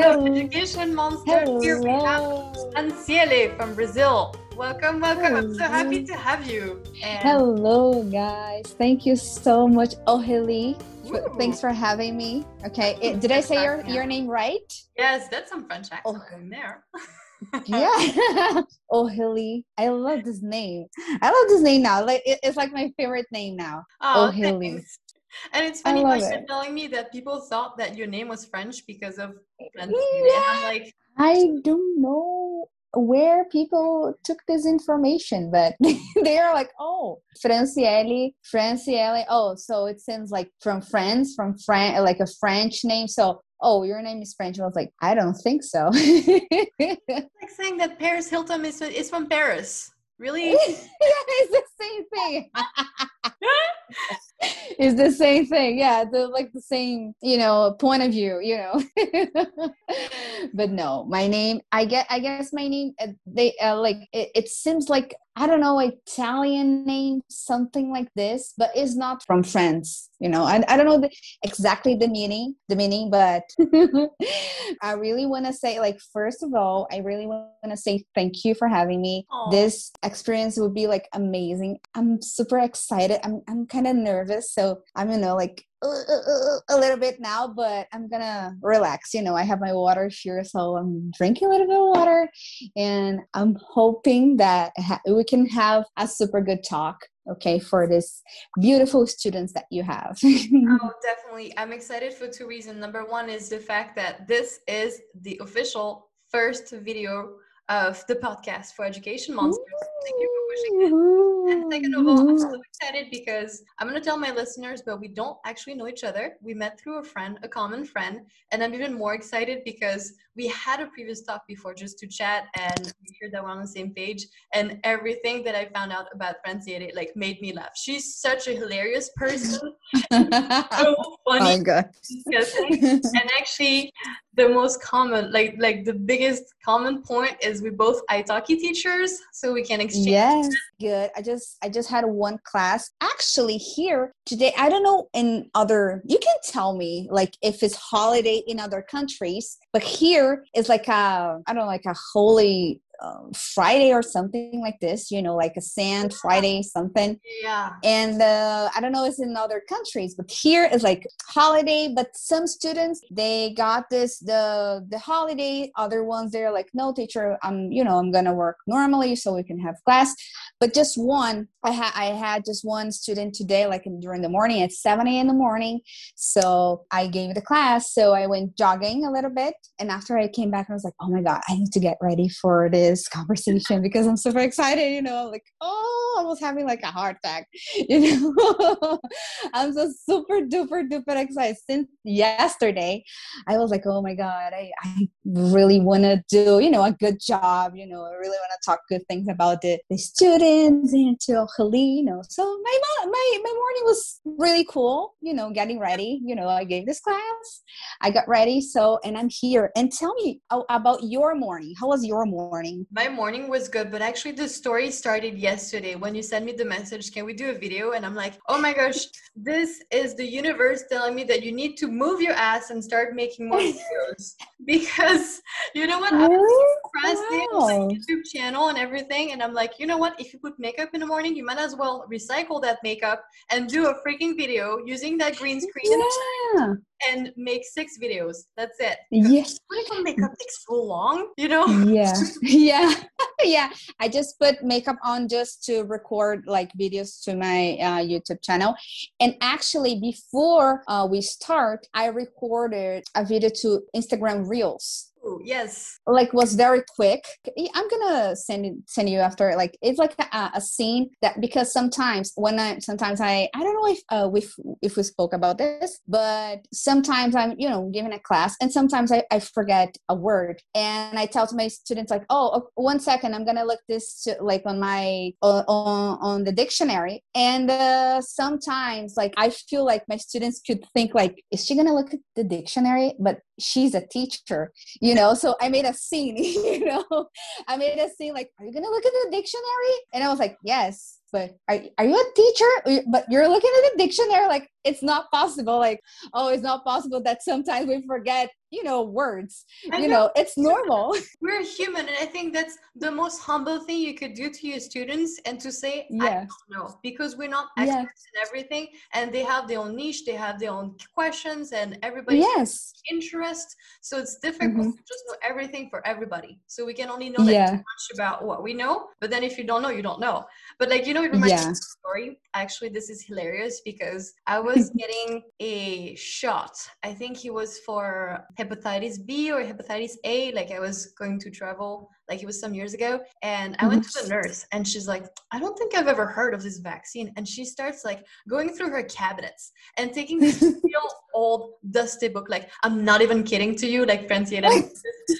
Hello, Education Monster. Hello. Here we have Anciele from Brazil. Welcome, welcome. I'm so happy to have you. And Hello, guys. Thank you so much, Oheli. Ooh. Thanks for having me. Okay, it- did I say your, your name right? Yes, that's some French accent Oh. in there. Yeah, Oheli. I love this name. I love this name now. Like it- it's like my favorite name now. Oh, Oheli. thanks. And it's funny, you're it. telling me that people thought that your name was French because of Francine. Yeah. I'm like, I don't know where people took this information, but they are like, oh, Franciele, Franciele. Oh, so it seems like from France, from Fran, like a French name. So, oh, your name is French. I was like, I don't think so. it's like saying that Paris Hilton is, is from Paris. Really? yeah, it's the same thing. it's the same thing. Yeah, the like the same, you know, point of view, you know. but no, my name, I get I guess my name uh, they uh, like it, it seems like I don't know Italian name something like this, but it's not from France, you know. I, I don't know the, exactly the meaning, the meaning, but I really want to say like first of all, I really want to say thank you for having me. Aw. This experience would be like amazing. I'm super excited. I'm I'm kind of nervous, so I'm you know like a little bit now, but I'm gonna relax. You know, I have my water here, so I'm drinking a little bit of water, and I'm hoping that we can have a super good talk. Okay, for this beautiful students that you have. Oh, definitely. I'm excited for two reasons. Number one is the fact that this is the official first video of the podcast for Education Monsters. Thank you for pushing it. And second of all, I'm so excited because I'm going to tell my listeners, but we don't actually know each other. We met through a friend, a common friend. And I'm even more excited because we had a previous talk before just to chat and make sure that we're on the same page. And everything that I found out about Franciele like made me laugh. She's such a hilarious person. So oh funny my god. and actually the most common like like the biggest common point is we both italki teachers so we can exchange. Yes good. I just i just had one class actually here today. I don't know in other you can tell me like if it's holiday in other countries but here is like a i don't know like a holy um, friday or something like this you know like a sand friday something. Yeah. And uh, i don't know it's in other countries but here it's like holiday but some students they got this the the holiday other ones they're like no teacher i'm you know i'm gonna work normally so we can have class. But just one i had i had just one student today like in, during the morning at 7 a.m in the morning. So i gave the class so i went jogging a little bit. And after i came back i was like oh my god i need to get ready for this conversation because i'm super excited you know like oh i was having like a heart attack you know? I'm so super duper duper excited. Since yesterday i was like oh my god i, I really want to do you know a good job you know i really want to talk good things about the, the students and to Khali, you know? So my, my my morning was really cool you know getting ready you know i gave this class i got ready so and i'm here. And tell me oh, about your morning. How was your morning my morning was good but actually the story started yesterday when you sent me the message can we do a video and i'm like oh my gosh this is the universe telling me that you need to move your ass and start making more videos because you know what i was procrastinating Wow. my YouTube channel and everything. And I'm like, you know what? If you put makeup in the morning, you might as well recycle that makeup and do a freaking video using that green screen yeah and make six videos. That's it. yes Putting on makeup takes so long, you know? yeah yeah. Yeah. I just put makeup on just to record like videos to my uh, youtube channel. And actually before uh, we start i recorded a video to instagram reels yes. like was very quick i'm gonna send it send you after like it's like a, a scene that because sometimes when i sometimes i i don't know if uh if if we spoke about this but sometimes i'm you know giving a class and sometimes i, I forget a word and i tell to my students like oh one second i'm gonna look this to, like on my on on the dictionary and uh sometimes like i feel like my students could think like is she gonna look at the dictionary but she's a teacher you know? So i made a scene you know? I made a scene like are you gonna look at the dictionary? And i was like yes but are, are you a teacher? But you're looking at the dictionary like it's not possible like oh it's not possible that sometimes we forget you know words I you know. know. it's normal we're human and i think that's the most humble thing you could do to your students and to say yeah. i don't know because we're not experts yeah. in everything and they have their own niche they have their own questions and everybody yes interest so it's difficult mm-hmm. to just know everything for everybody so we can only know like, yeah. much about what we know but then if you don't know you don't know but like you know it reminds yeah. me of a story actually this is hilarious because i was getting a shot i think he was for hepatitis B or hepatitis A. Like I was going to travel, like it was some years ago, and I went to the mm-hmm. nurse, and she's like, "I don't think I've ever heard of this vaccine." And she starts like going through her cabinets and taking this real old dusty book. Like I'm not even kidding to you, like Franciela,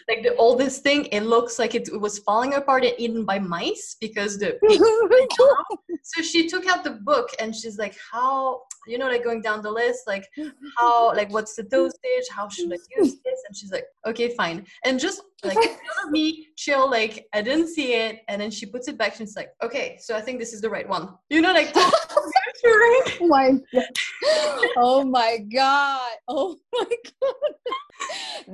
like the oldest thing. It looks like it was falling apart and eaten by mice because the. so she took out the book and she's like, "How?" You know, like going down the list, like how, like what's the dosage? How should I use this? And she's like, okay, fine. And just like me, chill, like I didn't see it. And then she puts it back and she's like, okay, so I think this is the right one. You know, like oh my god. Oh my god. Oh my god.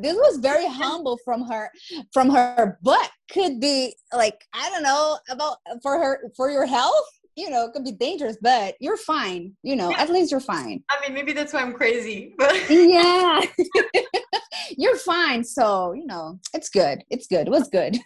This was very humble from her from her but could be like, I don't know, about for her for your health you know, it could be dangerous, but you're fine. You know, yeah. at least you're fine. I mean, maybe that's why I'm crazy. But yeah, you're fine. So you know, it's good. It's good. It was good.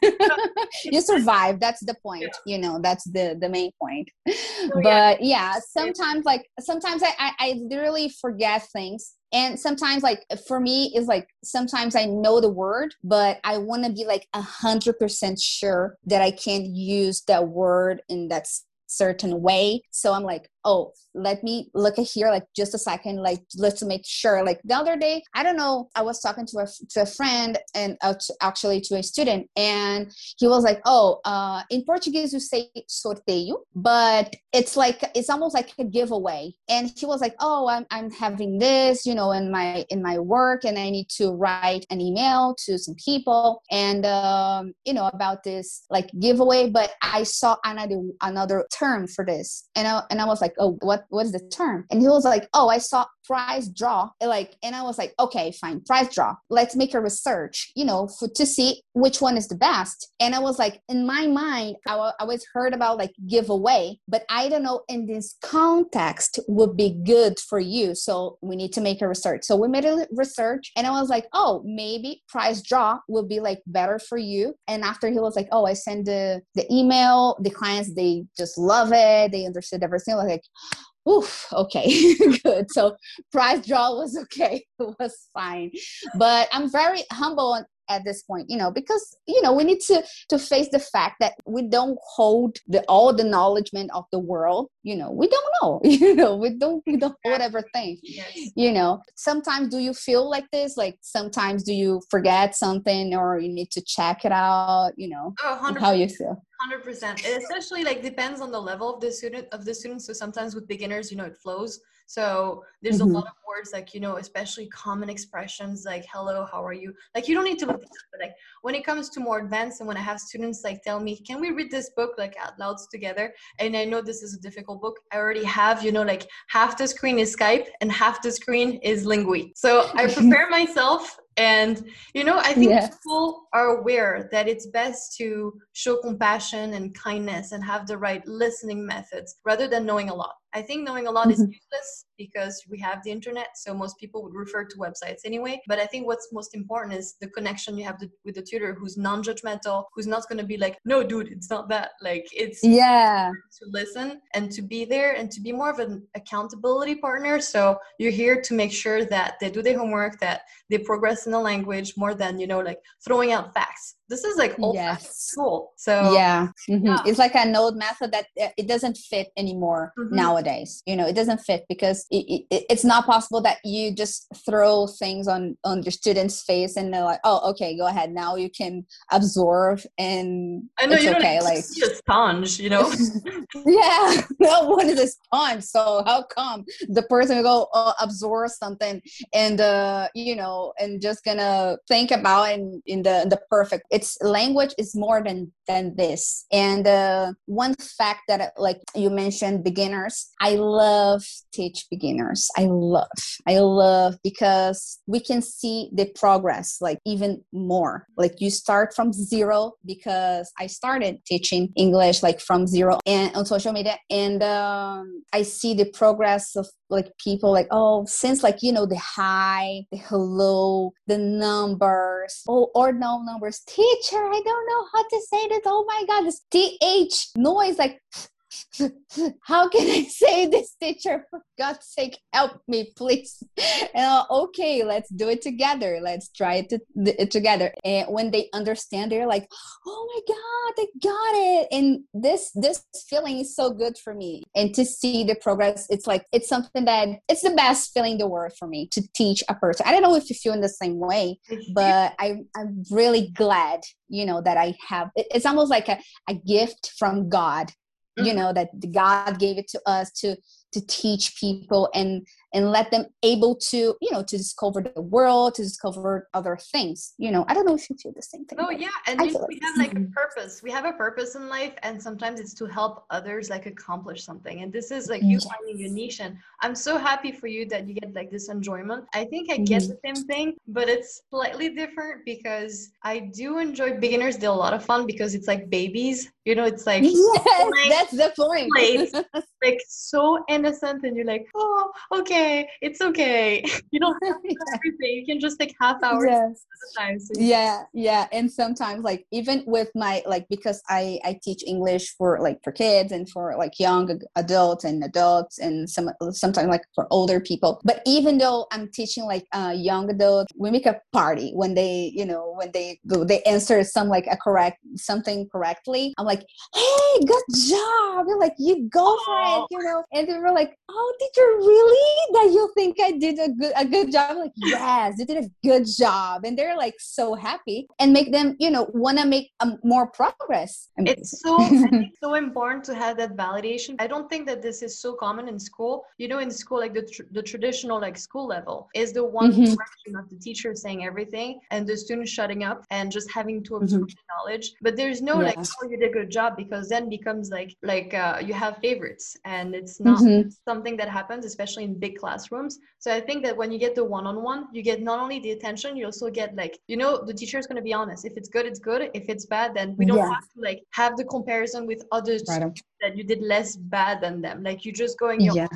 you survived. That's the point. Yeah. You know, that's the the main point. Oh, but yeah. yeah, sometimes like sometimes I, I I literally forget things and sometimes like for me is like sometimes i know the word but i want to be like a hundred percent sure that i can use that word in that certain way. So i'm like oh let me look at here like just a second like let's make sure like the other day i don't know i was talking to a, to a friend and uh, to, actually to a student and he was like oh uh, in portuguese you say sorteio but it's like it's almost like a giveaway. And he was like oh i'm, I'm having this you know in my in my work and i need to write an email to some people and um, you know about this like giveaway but i saw another another term for this. And I, and I was like oh what what is the term? And he was like oh i saw prize draw like and i was like okay fine prize draw. Let's make a research you know for, to see which one is the best. And i was like in my mind I, I always heard about like giveaway but i don't know in this context would be good for you. So we need to make a research. So we made a research and i was like oh maybe prize draw will be like better for you. And after he was like oh i send the the email the clients they just love it. They understood everything. Like oof, okay, good. So prize draw was okay, it was fine. But I'm very humble at this point you know because you know we need to to face the fact that we don't hold the all the acknowledgement of the world you know we don't know you know we don't we don't hold everything yes. you know sometimes do you feel like this like sometimes do you forget something or you need to check it out you know oh, how you feel 100% it especially like depends on the level of the student of the student so sometimes with beginners you know it flows. So there's mm-hmm. a lot of words like you know especially common expressions like hello how are you? Like you don't need to look but like when it comes to more advanced and when i have students like tell me can we read this book like out loud together? And i know this is a difficult book. I already have you know like half the screen is skype and half the screen is Linguee. So i prepare myself and you know i think yes. people are aware that it's best to show compassion and kindness and have the right listening methods rather than knowing a lot I think knowing a lot mm-hmm. is useless because we have the internet, so most people would refer to websites anyway. But I think what's most important is the connection you have to, with the tutor who's non judgmental, who's not going to be like, no, dude, it's not that. Like, it's yeah to listen and to be there and to be more of an accountability partner. So you're here to make sure that they do their homework, that they progress in the language more than, you know, like throwing out facts this is like old yes. school so yeah. Mm-hmm. yeah. it's like an old method that uh, it doesn't fit anymore mm-hmm. nowadays you know it doesn't fit because it, it, it's not possible that you just throw things on on your students face and they're like oh okay go ahead now you can absorb and I know, it's you okay like a sponge you know yeah no one is a sponge so how come the person will go uh, absorb something and uh you know and just gonna think about in in the in the perfect it's language is more than than this. And uh, one fact that, uh, like you mentioned, beginners, I love teach beginners. I love, I love because we can see the progress like even more. Like you start from zero because I started teaching English like from zero and on social media, and um, I see the progress of like people like oh since like you know the hi the hello the numbers oh ordinal numbers teacher i don't know how to say this oh my god this th noise like how can I say this, teacher? For God's sake, help me, please. And uh, okay, let's do it together. Let's try it, to, it together. And when they understand, they're like, "Oh my God, they got it!" And this this feeling is so good for me. And to see the progress, it's like it's something that it's the best feeling in the world for me to teach a person. I don't know if you feel in the same way, but I I'm really glad, you know, that I have. It's almost like a, a gift from God you mm-hmm. know that god gave it to us to to teach people and and let them able to you know to discover the world to discover other things you know? I don't know if you feel the same thing oh yeah and we have like a purpose. We have a purpose in life and sometimes it's to help others like accomplish something and this is like you yes. finding your niche and i'm so happy for you that you get like this enjoyment. I think i get mm-hmm. the same thing but it's slightly different because i do enjoy beginners. They're a lot of fun because it's like babies you know? It's like yes, that's the point. like so innocent and you're like oh okay it's okay. You don't have to do everything. You can just take half hours yes. time so yeah yeah and sometimes like even with my like because i i teach english for like for kids and for like young adults and adults and some sometimes like for older people. But even though i'm teaching like uh young adults we make a party when they you know when they they answer some like a correct something correctly. I'm like hey good job. You're like you go for it you know? And they were like oh did you really that you think i did a good a good job? I'm like yes you did a good job. And they're like so happy and make them you know want to make um, more progress. It's so it's so important to have that validation. I don't think that this is so common in school. You know in school like the, tr- the traditional like school level is the one mm-hmm. direction of the teacher saying everything and the student shutting up and just having to absorb mm-hmm. knowledge. But there's no like oh you did a good job because then becomes like like uh, you have favorites. And it's not mm-hmm. something that happens especially in big classrooms so i think that when you get the one-on-one you get not only the attention you also get like you know the teacher is going to be honest if it's good it's good if it's bad then we don't have to like have the comparison with others right. that you did less bad than them like you just going your yeah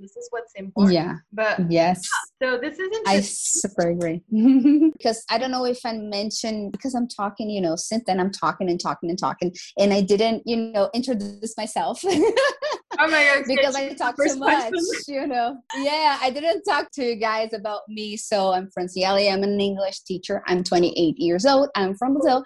this is what's important. Yeah. But yes. Yeah, so this is interesting. I super agree. because I don't know if I mentioned because I'm talking, you know, since then I'm talking and talking and talking, and I didn't, you know, introduce myself. oh my god! because I talk too much, you know. Yeah, I didn't talk to you guys about me. So I'm Franciele. I'm an English teacher. I'm 28 years old. I'm from Brazil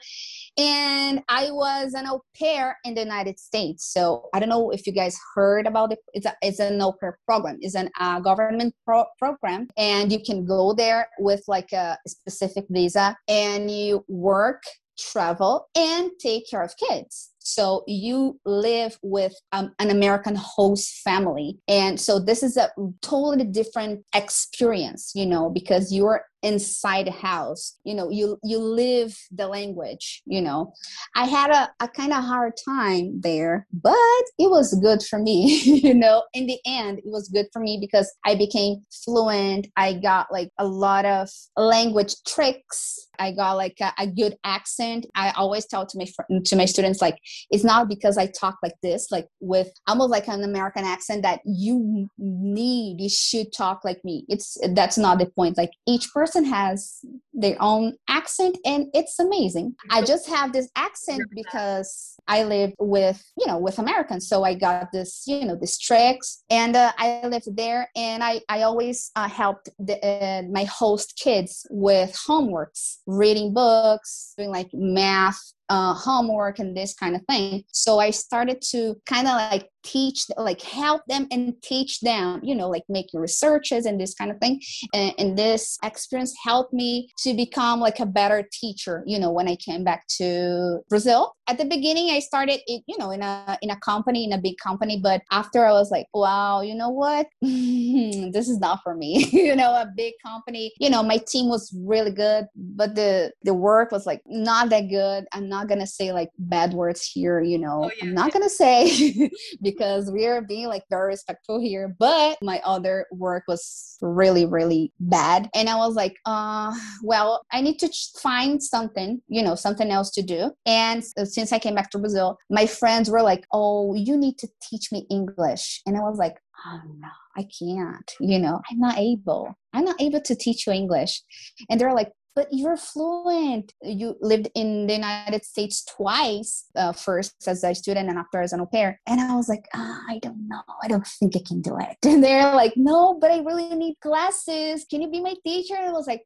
and I was an au pair in the United States. So I don't know if you guys heard about it. It's a, it's an au pair program. It's a uh, government pro- program, and you can go there with like a specific visa, and you work, travel, and take care of kids. So you live with um, an American host family. And so this is a totally different experience, you know, because you're inside the house. You know you you live the language you know. I had a, a kind of hard time there but it was good for me you know. In the end it was good for me because i became fluent. I got like a lot of language tricks. I got like a, a good accent. I always tell to my to my students like it's not because i talk like this like with almost like an american accent that you need you should talk like me. It's that's not the point. Like each person person has their own accent and it's amazing. I just have this accent because I live with, you know, with Americans. So I got this, you know, this tricks and uh, I lived there and I, I always uh, helped the, uh, my host kids with homeworks, reading books, doing like math uh, homework and this kind of thing. So I started to kind of like teach, like help them and teach them, you know, like make researches and this kind of thing. And, and this experience helped me to become like a better teacher, you know, when I came back to Brazil. At the beginning, I started, it, you know, in a in a company, in a big company. But after I was like, wow, you know what? this is not for me. you know, a big company. You know, my team was really good, but the the work was like not that good. I'm not not gonna say like bad words here you know Oh, yeah, i'm not gonna say because we are being like very respectful here but my other work was really really bad. And i was like uh well i need to ch- find something you know something else to do. And s- since i came back to brazil my friends were like oh you need to teach me english. And i was like oh no i can't you know i'm not able. I'm not able to teach you english. And they're like but you're fluent. You lived in the United States twice, uh, first as a student and after as an au pair. And I was like, ah, I don't know. I don't think I can do it. And they're like, no, but I really need classes. Can you be my teacher? And I was like.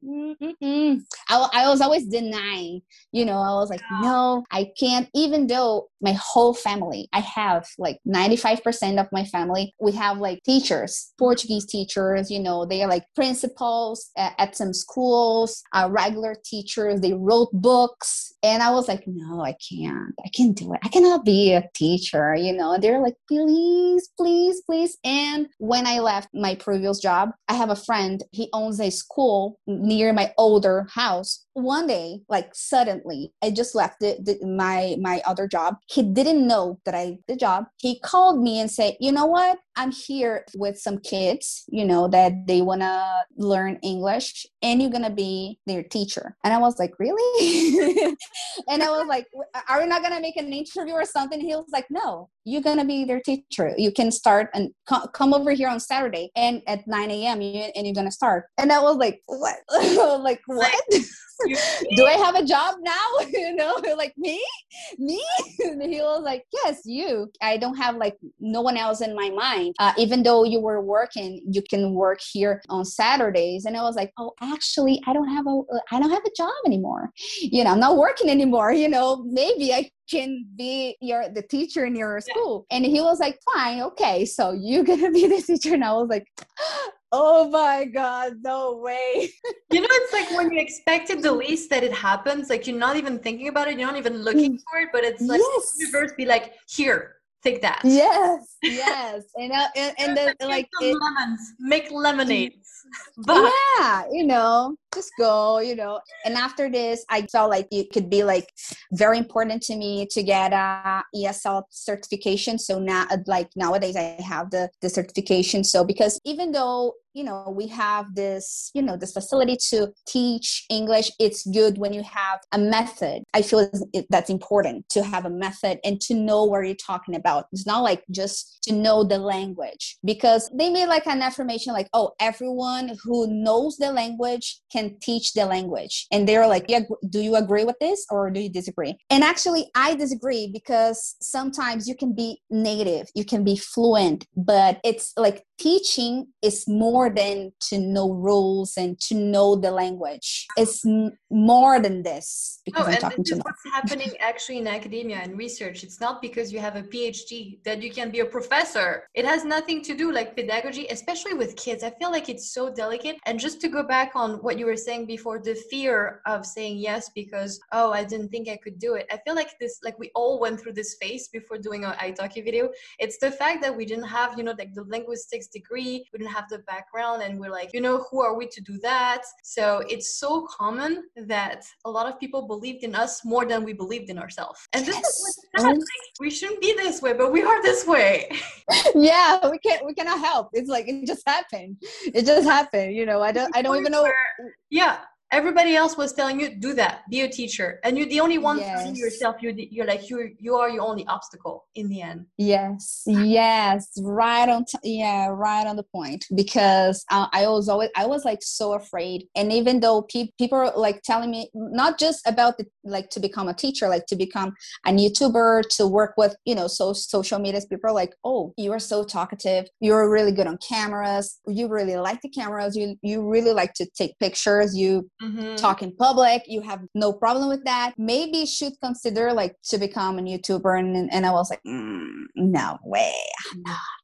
I, I was always denying, you know, I was like, no, I can't, even though my whole family, I have like 95% of my family, we have like teachers, Portuguese teachers, you know, they are like principals at, at some schools, uh, regular teachers, they wrote books. And I was like, no, I can't. I can't do it. I cannot be a teacher, you know. They're like, please, please, please. And when I left my previous job, I have a friend, he owns a school near my older house. One day, like suddenly, I just left the, the, my my other job. He didn't know that I the job. He called me and said, "You know what? I'm here with some kids, you know, that they want to learn English and you're to be their teacher." And I was like, "Really?" and I was like, "Are we not to make an interview or something?" He was like, "No, you're going to be their teacher. You can start and co- come over here on Saturday and at 9 a.m. You, and you're going to start." And I was like, "What? like what?" Do I have a job now? you know, like me, me. And he was like, yes, you. I don't have like no one else in my mind. Uh, even though you were working, you can work here on Saturdays. And I was like, oh, actually, I don't have a, I don't have a job anymore. You know, I'm not working anymore. You know, maybe I can be your the teacher in your school. And he was like, fine, okay, so you're gonna be the teacher. And I was like, oh my god, no way. You know, it's like when you expected the least that it happens, like you're not even thinking about it, you're not even looking for it, but it's like yes. the universe be like, here, take that. Yes, yes, and uh, and, and then like it, lemons, make lemonades. But yeah, you know, just go, you know. And after this, I felt like it could be like very important to me to get a ESL certification. So now, like nowadays, I have the the certification. So because even though you know we have this you know this facility to teach english it's good when you have a method i feel that's important to have a method and to know what you're talking about it's not like just to know the language because they made like an affirmation like oh everyone who knows the language can teach the language and they're like yeah do you agree with this or do you disagree and actually i disagree because sometimes you can be native you can be fluent but it's like teaching is more than to know rules and to know the language it's m- more than this because Oh, i'm and talking this too is much what's happening actually in academia and research. It's not because you have a PhD that you can be a professor. It has nothing to do like pedagogy, especially with kids. I feel like it's so delicate. And just to go back on what you were saying before, the fear of saying yes because oh, I didn't think I could do it. I feel like this, like we all went through this phase before doing our italki video. It's the fact that we didn't have, you know, like the linguistics degree, we didn't have the background, and we're like, you know, who are we to do that? So it's so common that a lot of people believed in us more than we believed in ourselves. And this is what's sad. Like, we shouldn't be this way, but we are this way. yeah we can't we cannot help it's like it just happened it just happened you know i don't i don't even know Where, yeah, everybody else was telling you do that, be a teacher, and you're the only one Yes. yourself you're the, you're like you you are your only obstacle in the end. Yes, yes, right on. T- yeah, right on the point. Because uh, I was always, I was like so afraid, and even though pe- people are like telling me not just about the like to become a teacher, like to become a YouTuber, to work with you know so social media, people are like, oh, you are so talkative, you're really good on cameras, you really like the cameras, you you really like to take pictures, you Mhm. talk in public you have no problem with that. Maybe you should consider like to become a youtuber and, and i was like mm, no way i'm not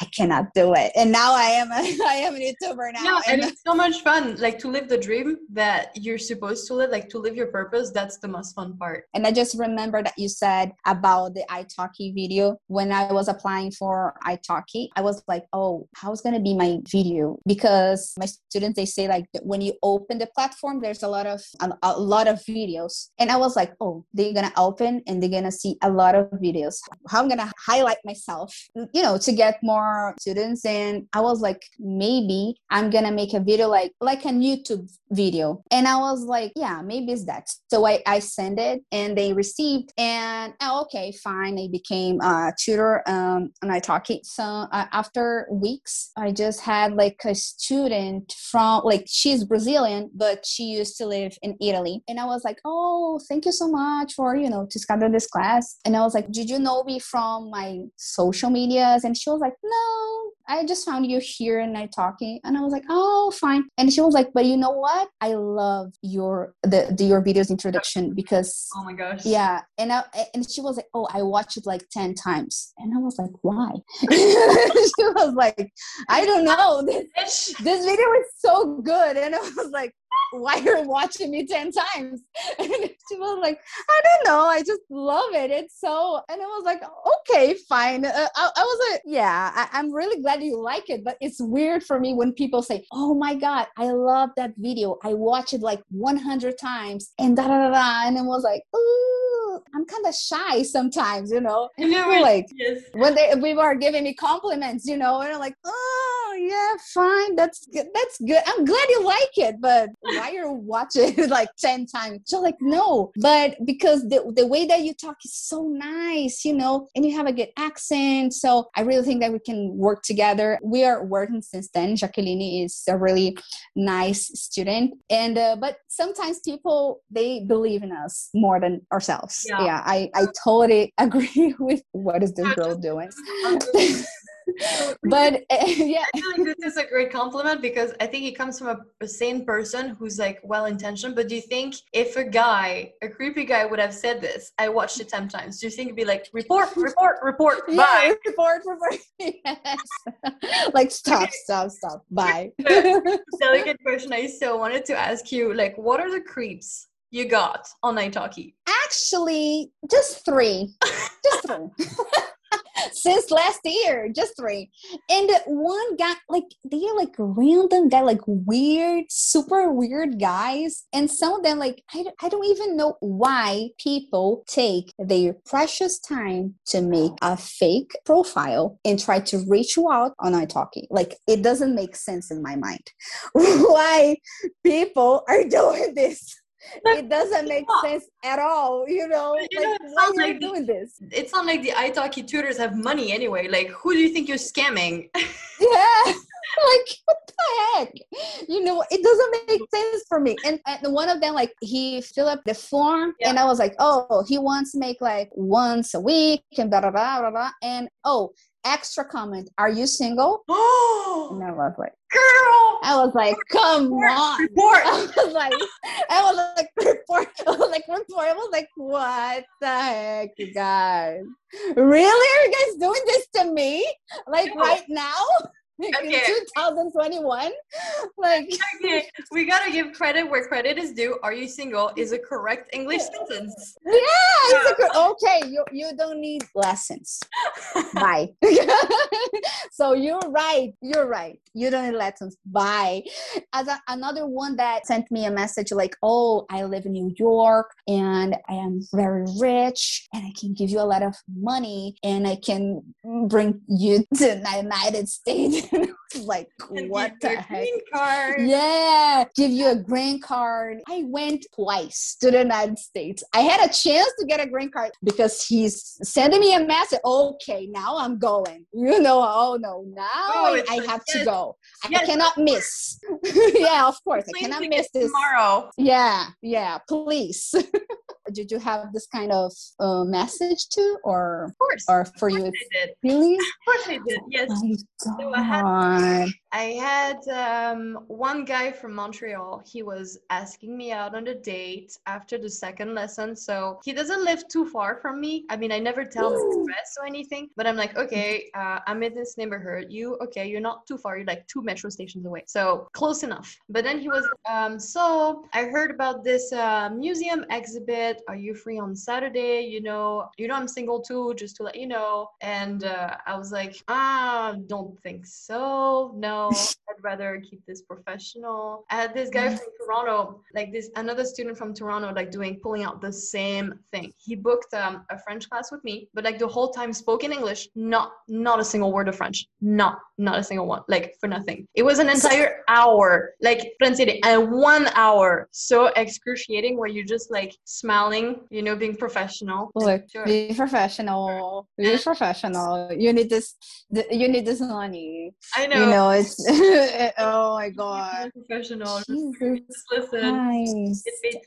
I cannot do it. And now I am a, I am a YouTuber now. No, and, and it's so much fun. Like to live the dream that you're supposed to live, like to live your purpose. That's the most fun part. And I just remember that you said about the italki video when I was applying for italki. I was like, oh, how's gonna be my video? Because my students they say like when you open the platform, there's a lot of a, a lot of videos, and I was like, oh, they're gonna open and they're gonna see a lot of videos. How I'm gonna highlight myself, you know, to get more students. And I was like, maybe I'm gonna make a video like like a YouTube video. And I was like, yeah, maybe it's that. So I, I sent it and they received and oh, okay, fine. I became a tutor um, and I talked. it So uh, after weeks, I just had like a student from like she's Brazilian, but she used to live in Italy. And I was like, oh, thank you so much for, you know, to schedule this class. And I was like, did you know me from my social medias? And she was like, no, I just found you here and I talking. And I was like, oh, fine. And she was like, but you know what? I love your the, the your videos introduction because oh my gosh, yeah. And I and she was like, oh, I watched it like ten times, and I was like, why? she was like, I don't know. This, this video is so good, and I was like, why you're watching me 10 times. And she was like i don't know i just love it it's so and i was like okay fine. Uh, I, I, was like yeah I, i'm really glad you like it but it's weird for me when people say oh my god i love that video i watch it like 100 times and da da da da and it was like ooh i'm kind of shy sometimes you know? And like yes. when they people are giving me compliments you know and i'm like oh yeah, fine. That's good. That's good. I'm glad you like it, but why you're watching it like 10 times? So like, no, but because the, the way that you talk is so nice, you know, and you have a good accent. So I really think that we can work together. We are working since then. Jacqueline is a really nice student. And, uh, but sometimes people, they believe in us more than ourselves. Yeah, yeah I, I totally agree with what is this girl doing? but uh, yeah. I feel like this is a great compliment because i think it comes from a, a sane person who's like well intentioned but do you think if a guy a creepy guy would have said this i watched it 10 times do you think it'd be like report report report yeah, bye report report yes. Like stop stop stop bye. Delicate question i still wanted to ask you like what are the creeps you got on italki actually just three. Just three since last year, just three. And one guy, like they're like random guy, like weird, super weird guys. And some of them, like I, I don't even know why people take their precious time to make a fake profile and try to reach you out on italki. Like it doesn't make sense in my mind why people are doing this it doesn't make sense at all you know? You like know, why are like doing the, this? it's not like the italki tutors have money anyway. Like who do you think you're scamming? Yeah. Like what the heck? You know it doesn't make sense for me. And, and one of them like he filled up the form yeah. and i was like oh he wants to make like once a week and blah blah blah blah, blah. and oh extra comment are you single? Oh and i was like girl! I was like come report, on. report. I was like i was like report. I was like report. I was like what the heck you guys? Really? Are you guys doing this to me? Like no. right now okay. 2021 like okay we gotta give credit where credit is due. Are you single? Is a correct english sentence. Yeah, yeah. okay you, you don't need lessons. Bye. So you're right you're right. You don't need lessons. Bye. As a, another one that sent me a message like oh i live in new york and i am very rich and i can give you a lot of money and i can bring you to the united states like what the heck? card. Yeah, give you a green card. I went twice to the United States. I had a chance to get a green card because he's sending me a message. Okay, now I'm going. You know, oh no, now oh, I, I, have yes. to go. Yes, I cannot miss. yeah, of course, I cannot miss this tomorrow. Yeah, yeah, please. Did you have this kind of uh, message too, or Of course. or for of you? course did. really? Of course I did. Yes. My So I had-. I had um, one guy from Montreal. He was asking me out on a date after the second lesson. So he doesn't live too far from me. I mean, I never tell Ooh. express or anything, but I'm like, okay, uh, I'm in this neighborhood. You, okay, you're not too far. You're like two metro stations away. So close enough. But then he was, um, so I heard about this uh, museum exhibit. Are you free on Saturday? You know, you know, I'm single too, just to let you know. And uh, I was like, ah, don't think so. No, I'd rather keep this professional. I had this guy from Toronto, like this another student from Toronto, like doing pulling out the same thing. He booked um, a French class with me, but like the whole time spoke in English, not not a single word of French, not not a single one, like for nothing. It was an entire hour, like and one hour, so excruciating, where you're just like you know, being professional. Look, Sure. be professional. Be professional. You need this. You need this money. I know. You know, it's. oh my God. professional. Jesus just listen.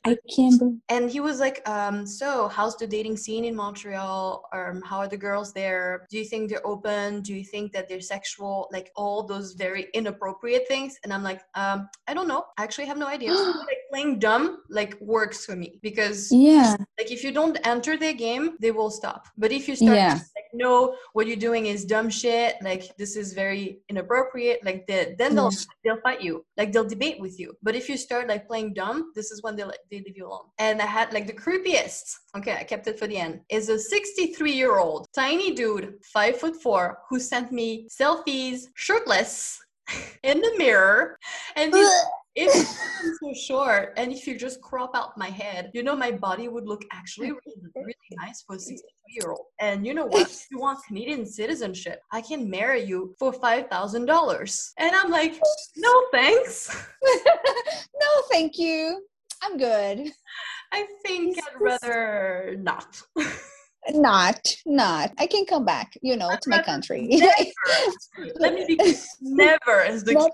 I can't believe. and he was like um so how's the dating scene in montreal um how are the girls there do you think they're open do you think that they're sexual like all those very inappropriate things and i'm like um i don't know i actually have no idea like playing dumb like works for me. Because Yeah. like if you don't enter their game they will stop. But if you start Yeah. like no what you're doing is dumb shit like this is very inappropriate like the, then they'll they'll fight you. Like they'll debate with you. But if you start like playing dumb this is when they like they leave you alone. And i had like the creepiest okay i kept it for the end is a 63 year old tiny dude five foot four who sent me selfies shirtless in the mirror and if so short and if you just crop out my head, you know my body would look actually really, really nice for a 63 year old. And you know what? If you want Canadian citizenship, I can marry you for five thousand dollars. And I'm like, no thanks. no, thank you. I'm good. I think I'd rather not. Not, not. I can come back, you know, to my country. Never. Let me be never is the Well,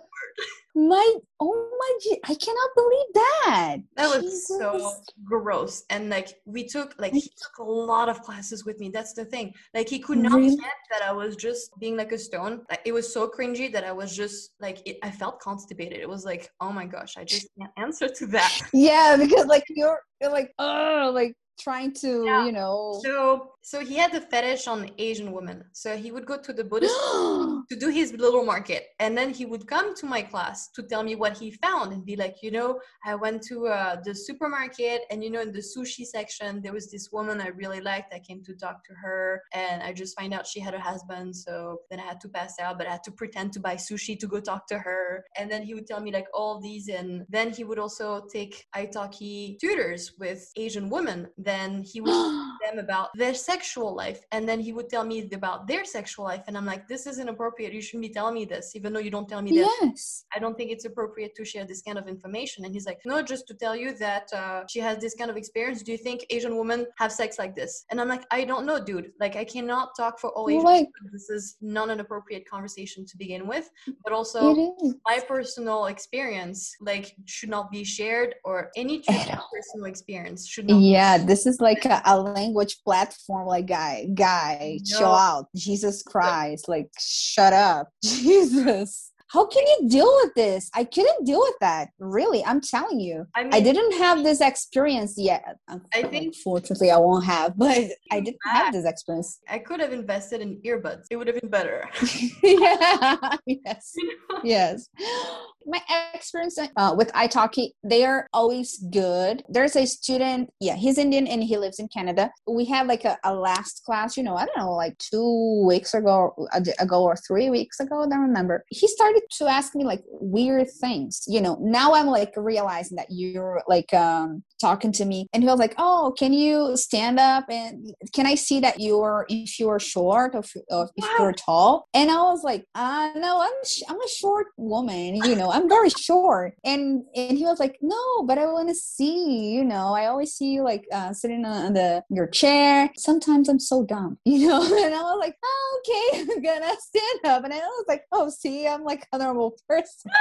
my, oh my, i cannot believe that. That was so gross. And like we took like he took a lot of classes with me. That's the thing. Like he could not Really? get that I was just being like a stone. Like it was so cringy that I was just like it, I felt constipated. It was like, oh my gosh, I just can't answer to that. Yeah, because like you're, you're like, oh, like trying to, Yeah. you know. So so he had a fetish on Asian women. So he would go to the Buddhist to do his little market. And then he would come to my class to tell me what he found and be like you know i went to uh, the supermarket and you know in the sushi section there was this woman i really liked. I came to talk to her and i just find out she had a husband. So then i had to pass out but i had to pretend to buy sushi to go talk to her. And then he would tell me like all these. And then he would also take italki tutors with asian women. Then he would tell them about their sexual life and then he would tell me about their sexual life and i'm like this is inappropriate you shouldn't be telling me this even though you don't tell me that yes. i don't think it's appropriate to share this kind of information and he's like no just to tell you that uh, she has this kind of experience. Do you think asian women have sex like this? And i'm like i don't know dude. Like i cannot talk for all asian Like- this is not an appropriate conversation to begin with but also my personal experience like should not be shared or any personal experience should not be Yeah, this is like a, a language platform. Like, guy, guy, chill out. Jesus Christ, like, shut up, Jesus. How can you deal with this? I couldn't deal with that. Really, I'm telling you. I, mean, I didn't have this experience yet. I think- Unfortunately, I won't have, but I didn't have this experience. I could have invested in earbuds. It would have been better. yeah. Yes. Yes. My experience uh, with italki, they are always good. There's a student, yeah, he's Indian and he lives in Canada. We had like a, a last class, you know, I don't know, like two weeks ago, ago or three weeks ago, I don't remember. He started to ask me like weird things, you know. Now I'm like realizing that you're like um, talking to me, and he was like, "Oh, can you stand up and can I see that you're if you're short or if, or if you're tall?" And I was like, "Uh, no, I'm sh- I'm a short woman, you know, I'm very short." And and he was like, "No, but I want to see, you know, I always see you like uh, sitting on the your chair. Sometimes I'm so dumb, you know." And I was like, "Oh, okay, I'm gonna stand up." And I was like, "Oh, see, I'm like normal person."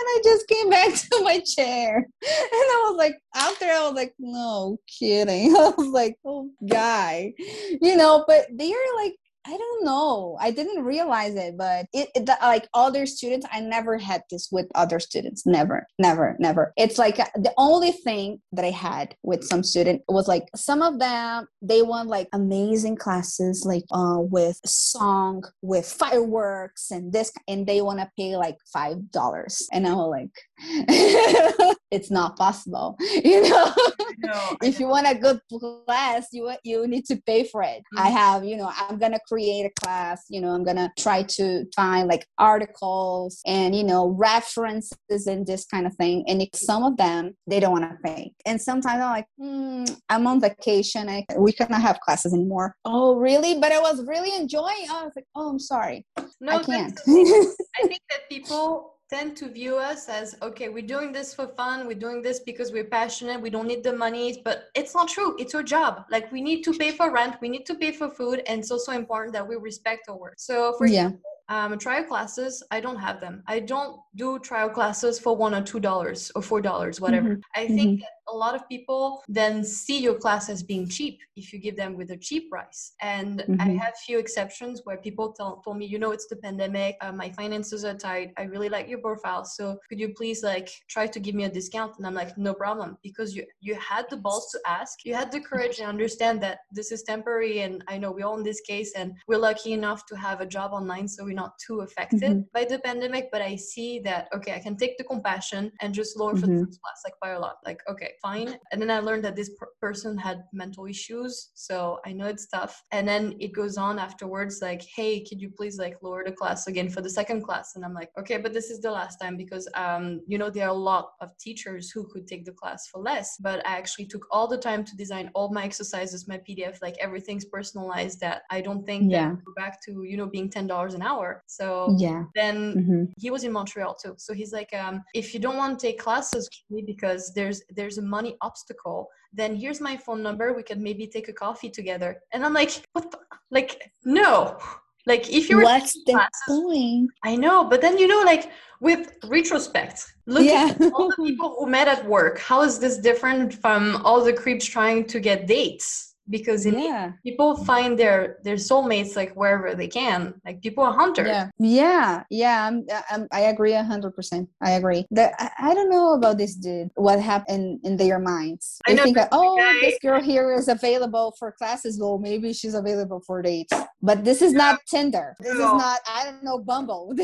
and I just came back to my chair. And I was like, after I was like, no kidding. I was like, oh, guy, you know, but they are like I don't know. I didn't realize it, but it, it like other students, I never had this with other students. Never, never, never. It's like uh, the only thing that I had with some student was like some of them they want like amazing classes, like uh with song, with fireworks and this, and they want to pay like five dollars, and I was like, it's not possible, you know. know if you want a good class, you you need to pay for it. Mm-hmm. I have, you know, I'm gonna create a class you know i'm gonna try to find like articles and you know references and this kind of thing. And some of them they don't want to pay and sometimes i'm like mm, i'm on vacation. I, we cannot have classes anymore. Oh really? But i was really enjoying oh, i was like oh i'm sorry. No i can't. i think that people tend to view us as okay we're doing this for fun we're doing this because we're passionate we don't need the money but it's not true it's our job like we need to pay for rent we need to pay for food and it's also important that we respect our work so for yeah. example um, trial classes i don't have them i don't do trial classes for one or two dollars or four dollars whatever mm-hmm. i think mm-hmm. A lot of people then see your class as being cheap if you give them with a cheap price. And mm-hmm. I have few exceptions where people tell, told me, you know, it's the pandemic, uh, my finances are tight. I really like your profile, so could you please like try to give me a discount? And I'm like, no problem, because you you had the balls to ask, you had the courage and understand that this is temporary, and I know we're all in this case, and we're lucky enough to have a job online, so we're not too affected mm-hmm. by the pandemic. But I see that okay, I can take the compassion and just lower mm-hmm. for the mm-hmm. first class, like by a lot. Like okay, fine. And then I learned that this per- person had mental issues. So I know it's tough. And then it goes on afterwards, like, hey, could you please like lower the class again for the second class? And I'm like, okay, but this is the last time because, um, you know, there are a lot of teachers who could take the class for less. But I actually took all the time to design all my exercises, my PDF, like everything's personalized that I don't think yeah. that go back to, you know, being $10 an hour. So yeah. then mm-hmm. he was in Montreal too. So he's like, um, if you don't want to take classes because there's, there's a money obstacle, then here's my phone number. We can maybe take a coffee together. And I'm like, what? The? Like, no. Like, if you're what's the classes? I know, but then you know, like with retrospect, look yeah. at all the people who met at work. How is this different from all the creeps trying to get dates? Because yeah. people find their their soulmates like wherever they can. Like people are hunters. Yeah. Yeah. Yeah. I'm, I'm, i agree 100% i agree. The, I, I, don't know about this dude. What happened in their minds? They think that, oh guy. this girl here is available for classes. Well maybe she's available for dates. But this is yeah. not tinder. This no. is not i don't know bumble.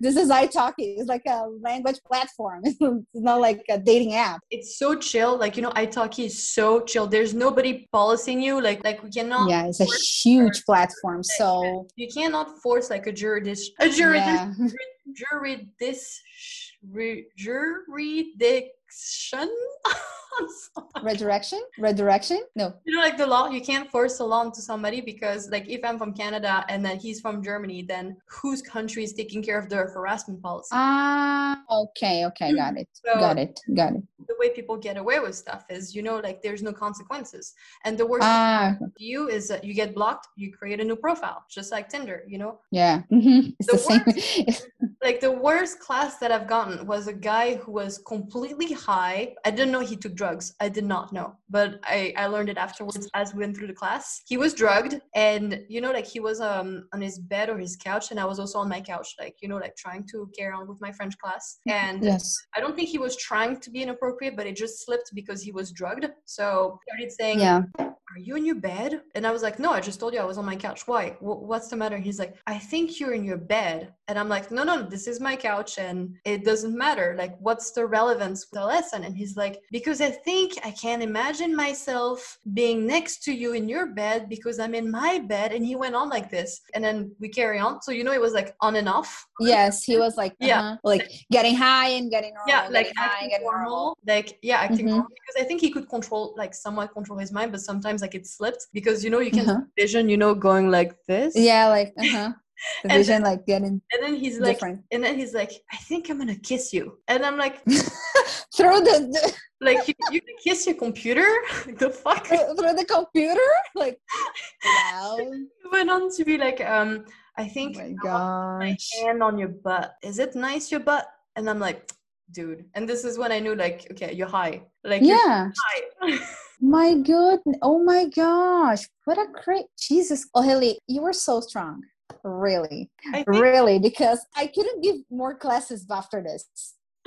This is italki. It's like a language platform. It's not like a dating app. It's so chill. Like you know italki is so chill. There's nobody policing you like like we cannot yeah it's a huge platform so you cannot force like a jurisdiction a jurisdiction yeah. jurisdiction redirection redirection no. You know like the law you can't force a law to somebody because like if i'm from canada and then he's from germany then whose country is taking care of the harassment policy? Ah uh, okay okay got it. So got it got it. the way people get away with stuff is you know like there's no consequences. And the worst ah. you is that you get blocked you create a new profile just like tinder you know? Yeah mm-hmm. it's the, the same like the worst class that i've gotten was a guy who was completely high i didn't know he took drugs. I did not know, but I, I learned it afterwards as we went through the class. He was drugged, and you know, like he was um on his bed or his couch, and I was also on my couch, like you know, like trying to carry on with my French class. And yes. I don't think he was trying to be inappropriate, but it just slipped because he was drugged. So he started saying, yeah are you in your bed? And I was like, no, I just told you I was on my couch. Why? W- what's the matter? He's like, I think you're in your bed. And I'm like, no, no, this is my couch and it doesn't matter. Like, what's the relevance of the lesson? And he's like, because I think I can't imagine myself being next to you in your bed because I'm in my bed. And he went on like this. And then we carry on. So, you know, it was like on and off. Yes, he was like, uh-huh, yeah, like getting high and getting normal. Yeah, like high and getting normal. normal. Like, yeah, acting mm-hmm. normal because I think he could control, like, somewhat control his mind, but sometimes sometimes like it slipped because you know you can uh-huh. vision you know going like this. Yeah like uh-huh. The vision then, like getting and then he's like different. and then he's like i think i'm gonna kiss you. And i'm like throw the, the like you, you can kiss your computer? The fuck? Through the computer? Like wow. Went on to be like um i think oh my, my hand on your butt. Is it nice your butt? And i'm like dude. And this is when i knew like okay you're high. Like you're yeah. high my good oh my gosh what a great jesus oh haley you were so strong really really because i couldn't give more classes after this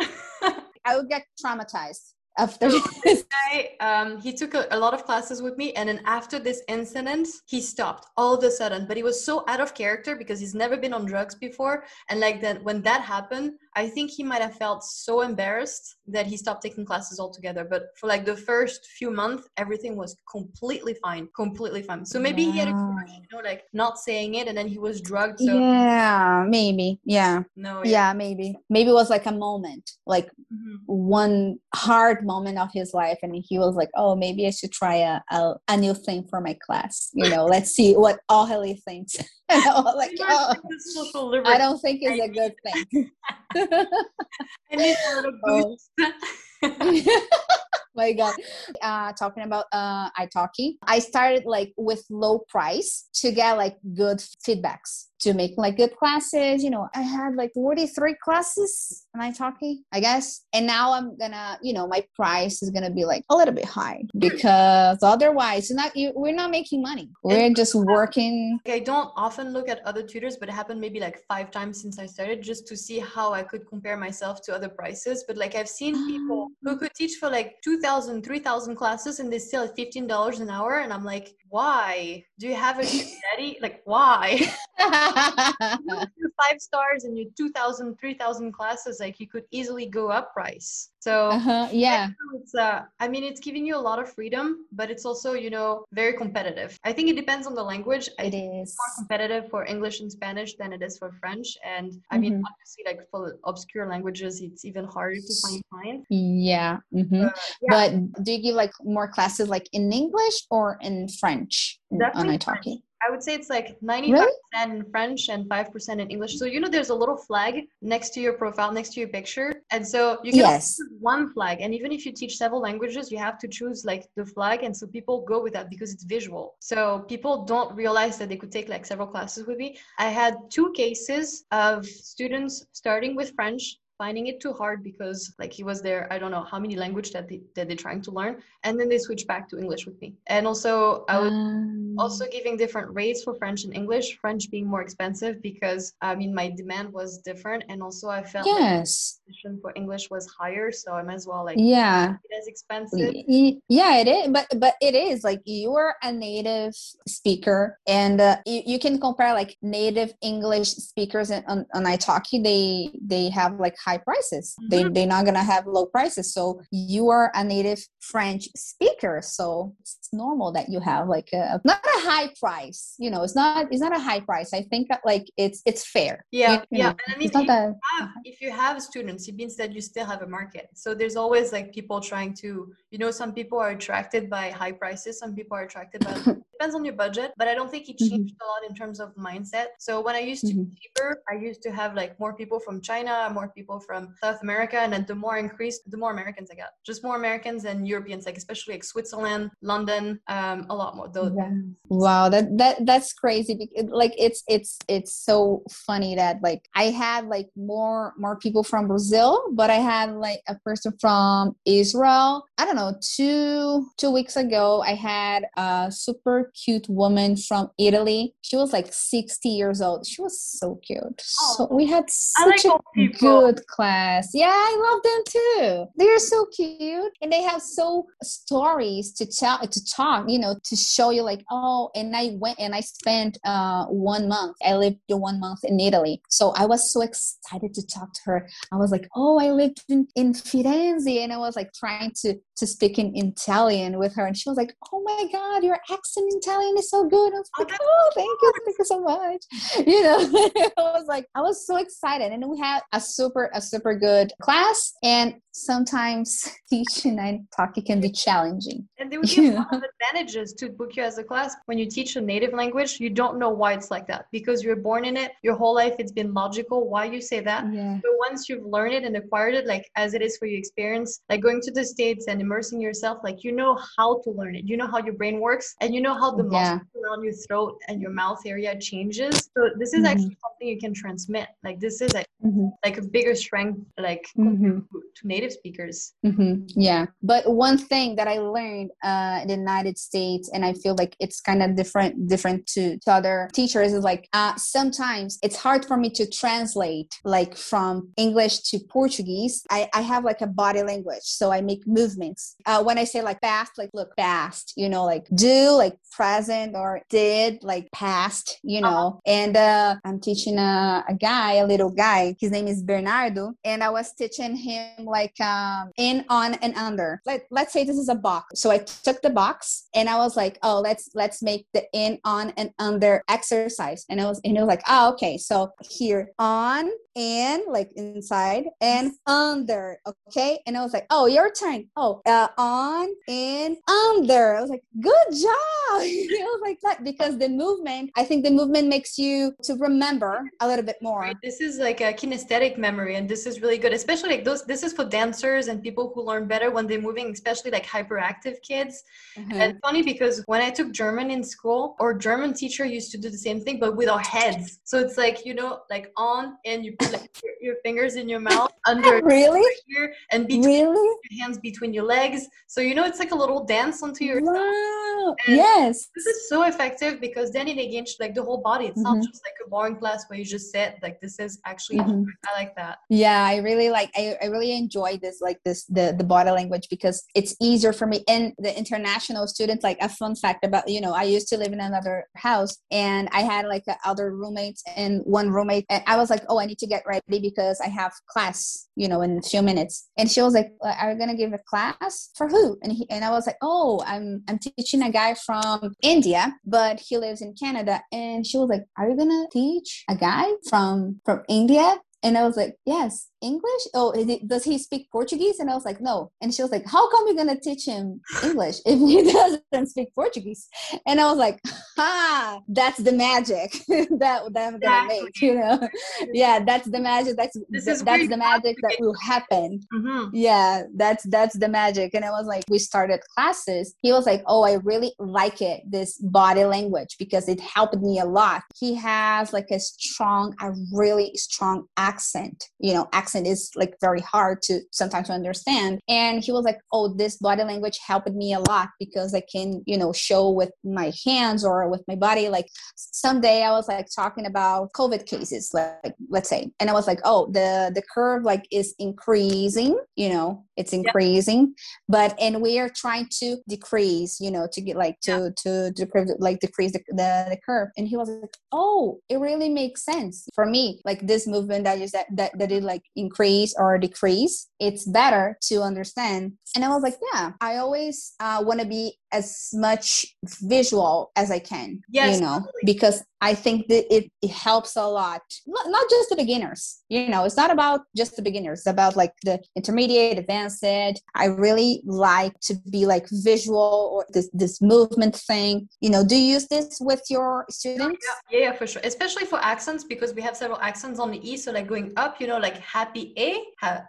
i would get traumatized after this guy, um, he took a, a lot of classes with me, and then after this incident, he stopped all of a sudden. But he was so out of character because he's never been on drugs before, and like then when that happened, I think he might have felt so embarrassed that he stopped taking classes altogether. But for like the first few months, everything was completely fine, completely fine. So maybe he had a crush, you know, like not saying it, and then he was drugged. So yeah maybe yeah no, yeah maybe maybe it was like a moment like Mhm. one hard moment of his life and he was like oh maybe i should try a, a, a new thing for my class you know let's see what Aurelie thinks like oh, i don't think it's a good thing I need a little Oh. boost. my god uh talking about uh italki i started like with low price to get like good feedbacks to make like good classes you know i had like 43 classes Am I talking? i guess and now i'm gonna you know my price is gonna be like a little bit high because otherwise not you, we're not making money we're just working I don't often look at other tutors, but it happened maybe like five times since I started just to see how I could compare myself to other prices. But like I've seen people who could teach for like 2,000, 3,000 classes and they still at $15 an hour. And I'm like, why? Do you have a daddy? Like, why? five stars and you 2,000, 3,000 classes, like you could easily go up price. So uh-huh, yeah it's uh i mean it's giving you a lot of freedom but it's also you know very competitive i think it depends on the language i think is it's more competitive for english and spanish than it is for french and i mean Mhm. obviously like for obscure languages it's even harder to find clients yeah Mm-hmm. yeah. But do you give like more classes like in English or in French on Definitely italki? I would say it's like 95% in french and 5% in english. So you know there's a little flag next to your profile next to your picture. And so you can Yes. choose one flag. And even if you teach several languages you have to choose like the flag. And so people go with that because it's visual. So people don't realize that they could take like several classes with me. I had two cases of students starting with french finding it too hard because like he was there i don't know how many language that they that they're trying to learn and then they switch back to english with me and also i was Um, also giving different rates for French and English. French being more expensive because I mean my demand was different, and also I felt like yes. the position for English was higher, so I might as well like Yeah. it is expensive. Yeah, it is, but but it is like you are a native speaker, and uh, you, you can compare like native English speakers and on, on italki. They they have like high prices. They mm-hmm. they're not gonna have low prices. So you are a native French speaker, so it's normal that you have like a not a high price. You know, it's not it's not a high price. I think like it's it's fair. Yeah, You- yeah. know, And I mean, if you have, if you have students, it means that you still have a market. So there's always like people trying to, you know, some people are attracted by high prices, some people are attracted by depends on your budget. But I don't think it Mhm. changed a lot in terms of mindset. So when I used to be Mhm. cheaper, I used to have like more people from China, more people from South America, and then the more I increased, the more Americans I got. Just more Americans and Europeans, like especially like Switzerland, London, um, a lot more. Though Yeah. Wow, that that that's crazy. Like it's it's it's so funny that like I had like more more people from Brazil, but I had like a person from Israel. I don't know. Two two weeks ago, I had a super cute woman from Italy. She was like sixty years old. She was so cute. So we had I like such a good class. Yeah, I love them too. They're so cute and they have so stories to tell to talk, you know, to show you like, oh, and I went and I spent uh one month. I lived the one month in Italy. So I was so excited to talk to her. I was like, oh, I lived in, in Firenze and I was like trying to to speak in Italian with her and she was like, oh my god, your accent in Italian is so good. I was Oh, like, oh, thank you, thank you so much you know i was like i was so excited and we had a super a super good class and sometimes teaching and talking can be challenging And there would be a lot of advantages to book you as a class. When you teach a native language, you don't know why it's like that because you're born in it. Your whole life, it's been logical. Why you say that? yeah But once you've learned it and acquired it, like as it is for your experience, like going to the States and immersing yourself, like you know how to learn it. You know how your brain works and you know how the muscles around your throat and your mouth area changes. So this is mm-hmm. actually something you can transmit. Like this is like, mm-hmm. like a bigger strength, like mm-hmm. to native speakers. Mm-hmm. Yeah, but one thing that I learned uh, in the United States, and I feel like it's kind of different, different to, to other teachers, is like uh, sometimes it's hard for me to translate like from English to Portuguese. I, I have like a body language, so I make movements. Uh, when I say like fast, like look fast, you know, like do like present or did like past, you know. Uh-huh. And uh, I'm teaching a, a guy, a little guy. His name is Bernardo, and I was teaching him like um, in, on, and under. Let Let's say this is a box. So I took the box and I was like, oh, let's let's make the in, on, and under exercise. And it was and it was like, oh, okay. So here on and like inside and under okay and i was like oh your turn oh uh, on and under i was like good job it was like that because the movement i think the movement makes you to remember a little bit more right. this is like a kinesthetic memory and this is really good especially like those this is for dancers and people who learn better when they're moving especially like hyperactive kids mm-hmm. and funny because when i took german in school our german teacher used to do the same thing but with our heads so it's like you know like on and you like your, your, fingers in your mouth under really here and between really? your hands between your legs. So you know it's like a little dance onto your wow. yes. This is so effective because then it engages like the whole body. It's mm-hmm. not just like a boring class where you just sit. Like this is actually mm-hmm. I like that. Yeah, I really like I, I really enjoy this like this the the body language because it's easier for me and the international students like a fun fact about you know I used to live in another house and I had like other roommates and one roommate and I was like oh I need to get ready because I have class, you know, in a few minutes. And she was like, "Are you gonna give a class for who?" And he, and I was like, "Oh, I'm I'm teaching a guy from India, but he lives in Canada." And she was like, "Are you gonna teach a guy from from India?" And I was like, yes, English? Oh, does he speak Portuguese? And I was like, no. And she was like, how come you're going to teach him English if he doesn't speak Portuguese? And I was like, ha, that's the magic that, that I'm going to make, you know? yeah, that's the magic. That's, th- that's the magic that will happen. Mm-hmm. Yeah, that's, that's the magic. And I was like, we started classes. He was like, oh, I really like it, this body language, because it helped me a lot. He has like a strong, a really strong accent accent you know accent is like very hard to sometimes to understand. And he was like oh this body language helped me a lot because i can you know show with my hands or with my body. Like someday i was like talking about covid cases like let's say. And i was like oh the the curve like is increasing you know it's increasing but and we are trying to decrease you know to get like to yeah. to decrease like decrease the, the, the curve. And he was like oh it really makes sense for me like this movement that that that, that it like increase or decrease it's better to understand. And i was like yeah i always uh, want to be as much visual as i can yes, you know totally. because i think that it, it helps a lot. Not, not just the beginners you know it's not about just the beginners it's about like the intermediate advanced. I really like to be like visual or this this movement thing. You know do you use this with your students? Yeah, yeah, yeah for sure. Especially for accents because we have several accents on the e so like going up you know like happy a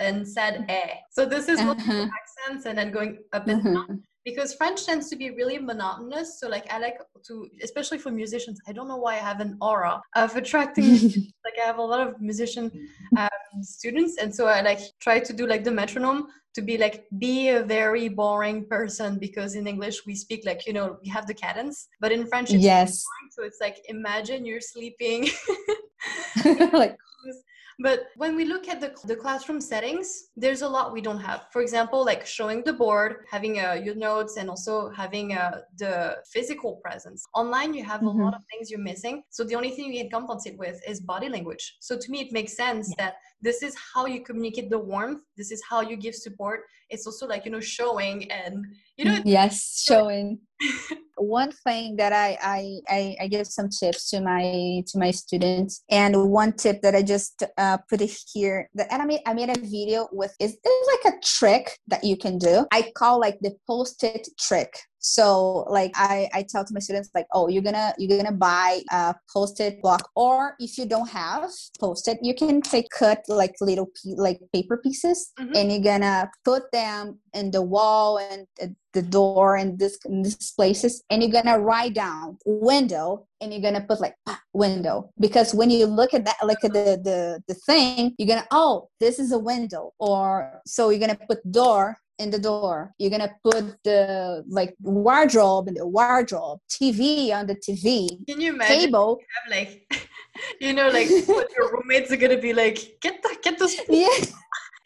and sad a. So this is uh-huh. accents and then going up and uh-huh. down because French tends to be really monotonous. So like I like to, especially for musicians. I don't know why I have an aura of attracting. like I have a lot of musician um, students, and so I like try to do like the metronome to be like be a very boring person because in English we speak like you know we have the cadence, but in French it's yes. Boring, so it's like imagine you're sleeping. like but when we look at the, the classroom settings, there's a lot we don't have. For example, like showing the board, having uh, your notes, and also having uh, the physical presence. Online, you have mm-hmm. a lot of things you're missing. So the only thing you can compensate with is body language. So to me, it makes sense yeah. that this is how you communicate the warmth. This is how you give support. It's also like, you know, showing and, you know. Yes, showing. one thing that I, I, I I give some tips to my to my students, and one tip that I just uh, put it here that and I made I made a video with is it's like a trick that you can do. I call like the post-it trick so like I, I tell to my students like oh you're gonna you're gonna buy a post-it block or if you don't have post-it you can take cut like little like paper pieces mm-hmm. and you're gonna put them in the wall and the door and this in these places and you're gonna write down window and you're gonna put like window. Because when you look at that like at the the the thing you're gonna oh this is a window. Or so you're gonna put door in the door. You're gonna put the like wardrobe in the wardrobe. Tv on the tv Can you imagine? table. Have like, you know, like what your roommates are gonna be like, get the get this. yeah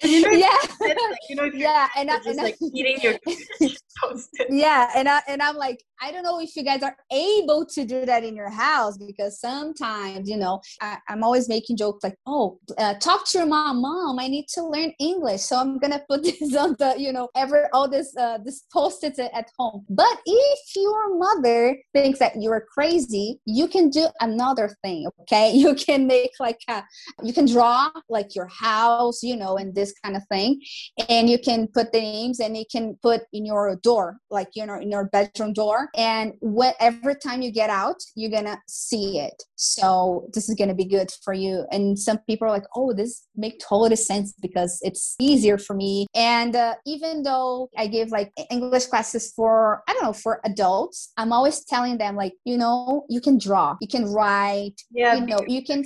And you know, yeah. like, you know, yeah and, I, and I- like eating your yeah and I, and i'm like i don't know if you guys are able to do that in your house because sometimes you know I, i'm always making jokes like oh uh, talk to your mom. Mom i need to learn english so i'm gonna put this on the you know ever all this uh this post-its at at home. But if your mother thinks that you're crazy you can do another thing okay? You can make like a, you can draw like your house you know and this kind of thing and you can put the names and you can put in your door like you know in your bedroom door and what every time you get out you're gonna see it. So this is gonna be good for you. And some people are like oh this make total sense because it's easier for me. And uh, even though i give like english classes for i don't know for adults i'm always telling them like you know you can draw you can write Yeah, you know you can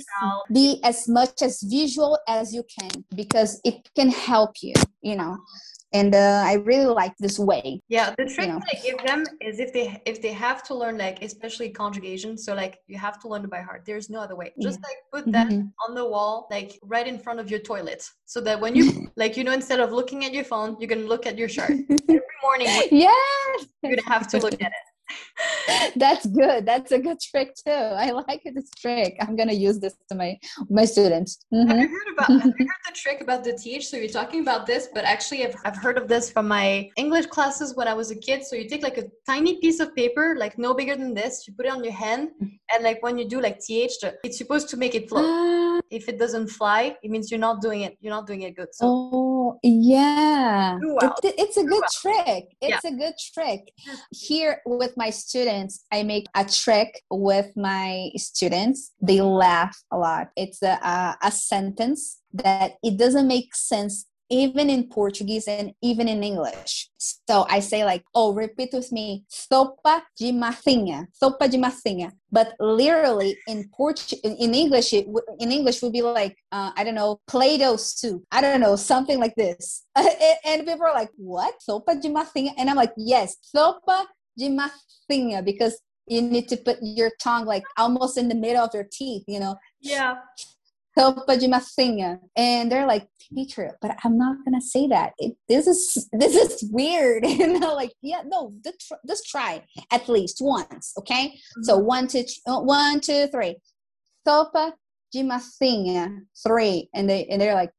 be as much as visual as you can because it can help you you know and uh, i really like this way Yeah, the trick know. that I give them is if they if they have to learn like especially conjugation, so like you have to learn it by heart. There's no other way. Just like put that Mhm. on the wall, like right in front of your toilet, so that when you like you know instead of looking at your phone, you can look at your shirt every morning. yeah You're gonna have to look at it. That's good that's a good trick too i like this trick i'm gonna use this to my my students Have Mhm. you heard about have you heard the trick about the teach? So you're talking about this, but actually I've, I've heard of this from my English classes when I was a kid. So you take like a tiny piece of paper, like no bigger than this, you put it on your hand, and like when you do like th, it's supposed to make it float. Ah, If it doesn't fly, it means you're not doing it. You're not doing it good. So oh Oh, yeah. It- it's a good trick. Yeah. it's a good trick. Here with my students i make a trick with my students. They laugh a lot. It's a, a, a sentence that it doesn't make sense even in portuguese and even in english. So i say like oh repeat with me sopa de massinha sopa de massinha. But literally in Portu- in in english it w- in english would be like uh, i don't know play-doh soup. I don't know something like this. And, and people are like what? Sopa de massinha? And i'm like yes sopa de massinha because you need to put your tongue like almost in the middle of your teeth you know? Yeah, sopa de massinha. And they're like teacher but i'm not gonna say that. It, this is this is weird. And i'm like yeah no just, tr- just try at least once okay? So one two uh, one two three. Sopa de massinha three. And they and they're like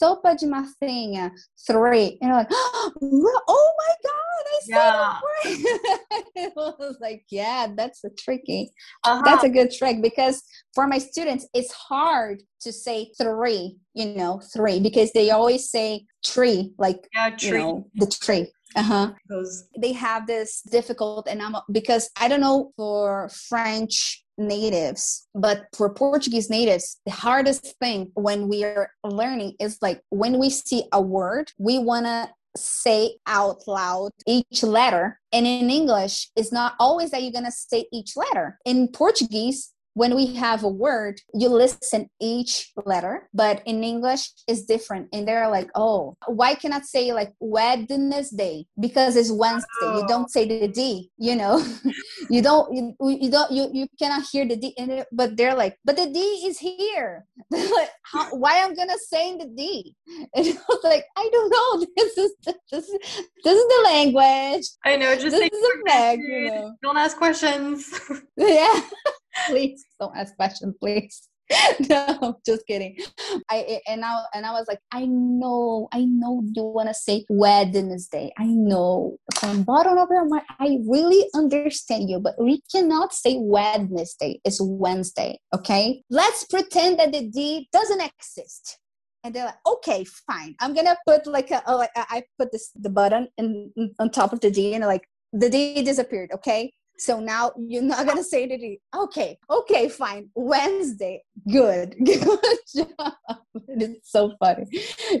sopa de massinha three. And they're like oh my god i said Yeah. it right it was like yeah that's a tricky uh-huh. that's a good trick because for my students it's hard to say three you know three because they always say tree like yeah, you know the tree. Uh-huh. Those they have this difficult and i'm because i don't know for french natives but for portuguese natives the hardest thing when we are learning is like when we see a word we want to say out loud each letter. And in english it's not always that you're going to say each letter. In portuguese when we have a word, you listen each letter, but in English it's different. And they're like, oh, why cannot say like Wednesday? Because it's Wednesday. You don't say the D, you know. you don't you, you don't you, you cannot hear the D it- but they're like, but the D is here. How, why I'm gonna say the D? And I was like, I don't know. This is this is this is the language. I know. Just This is a fact, you know. Don't ask questions. yeah please don't ask questions please. No just kidding. I and now and i was like i know i know you want to say wednesday. I know. From bottom of your mind i really understand you but we cannot say wednesday. It's wednesday okay? Let's pretend that the d doesn't exist. And they're like okay fine. I'm gonna put like a, a- i put this the button in, in- on top of the d and like the d disappeared okay So now you're not gonna say to me, okay, okay, fine, Wednesday, good, good job. It's so funny.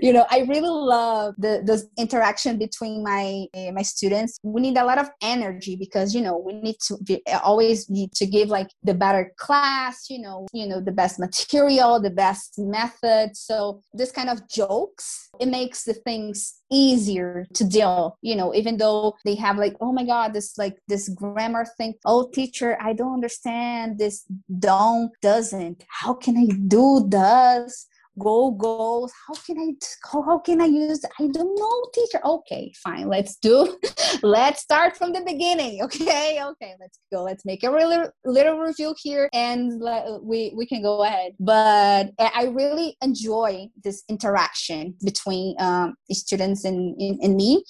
You know, I really love the the interaction between my uh, my students. We need a lot of energy because you know we need to be, always need to give like the better class. You know, you know the best material, the best method. So this kind of jokes it makes the things easier to deal you know even though they have like oh my god this like this grammar thing. Oh teacher i don't understand. This don't doesn't. How can i do does go goals how can i how, how can i use i don't know teacher. Okay fine let's do let's start from the beginning okay okay let's go let's make a little little review here and we we can go ahead. But i really enjoy this interaction between um, students and, and, and me.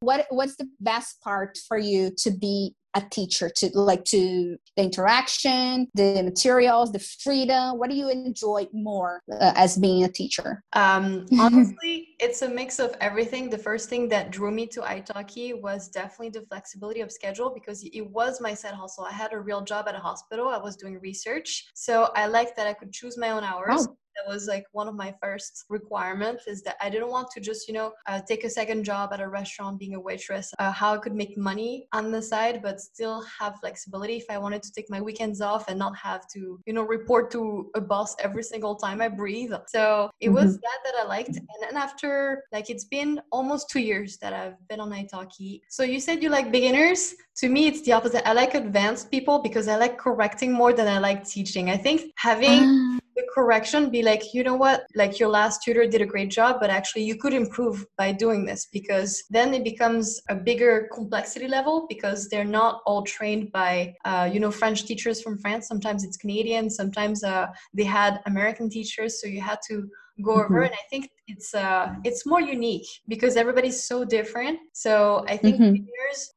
What what's the best part for you to be a teacher to like to the interaction the materials the freedom. What do you enjoy more uh, as being a teacher? Um, honestly it's a mix of everything. The first thing that drew me to italki was definitely the flexibility of schedule because it was my side hustle. I had a real job at a hospital. I was doing research. So i liked that i could choose my own hours. Oh that was like one of my first requirements is that I didn't want to just, you know, uh, take a second job at a restaurant being a waitress, uh, how I could make money on the side, but still have flexibility if I wanted to take my weekends off and not have to, you know, report to a boss every single time I breathe. So it was mm-hmm. that that I liked. And then after, like, it's been almost two years that I've been on Italki. So you said you like beginners. To me, it's the opposite. I like advanced people because I like correcting more than I like teaching. I think having ah correction be like you know what? Like your last tutor did a great job but actually you could improve by doing this because then it becomes a bigger complexity level because they're not all trained by uh, you know french teachers from france. Sometimes it's canadian sometimes uh, they had american teachers so you had to go over mm-hmm. and i think it's uh it's more unique because everybody's so different so i think mm-hmm.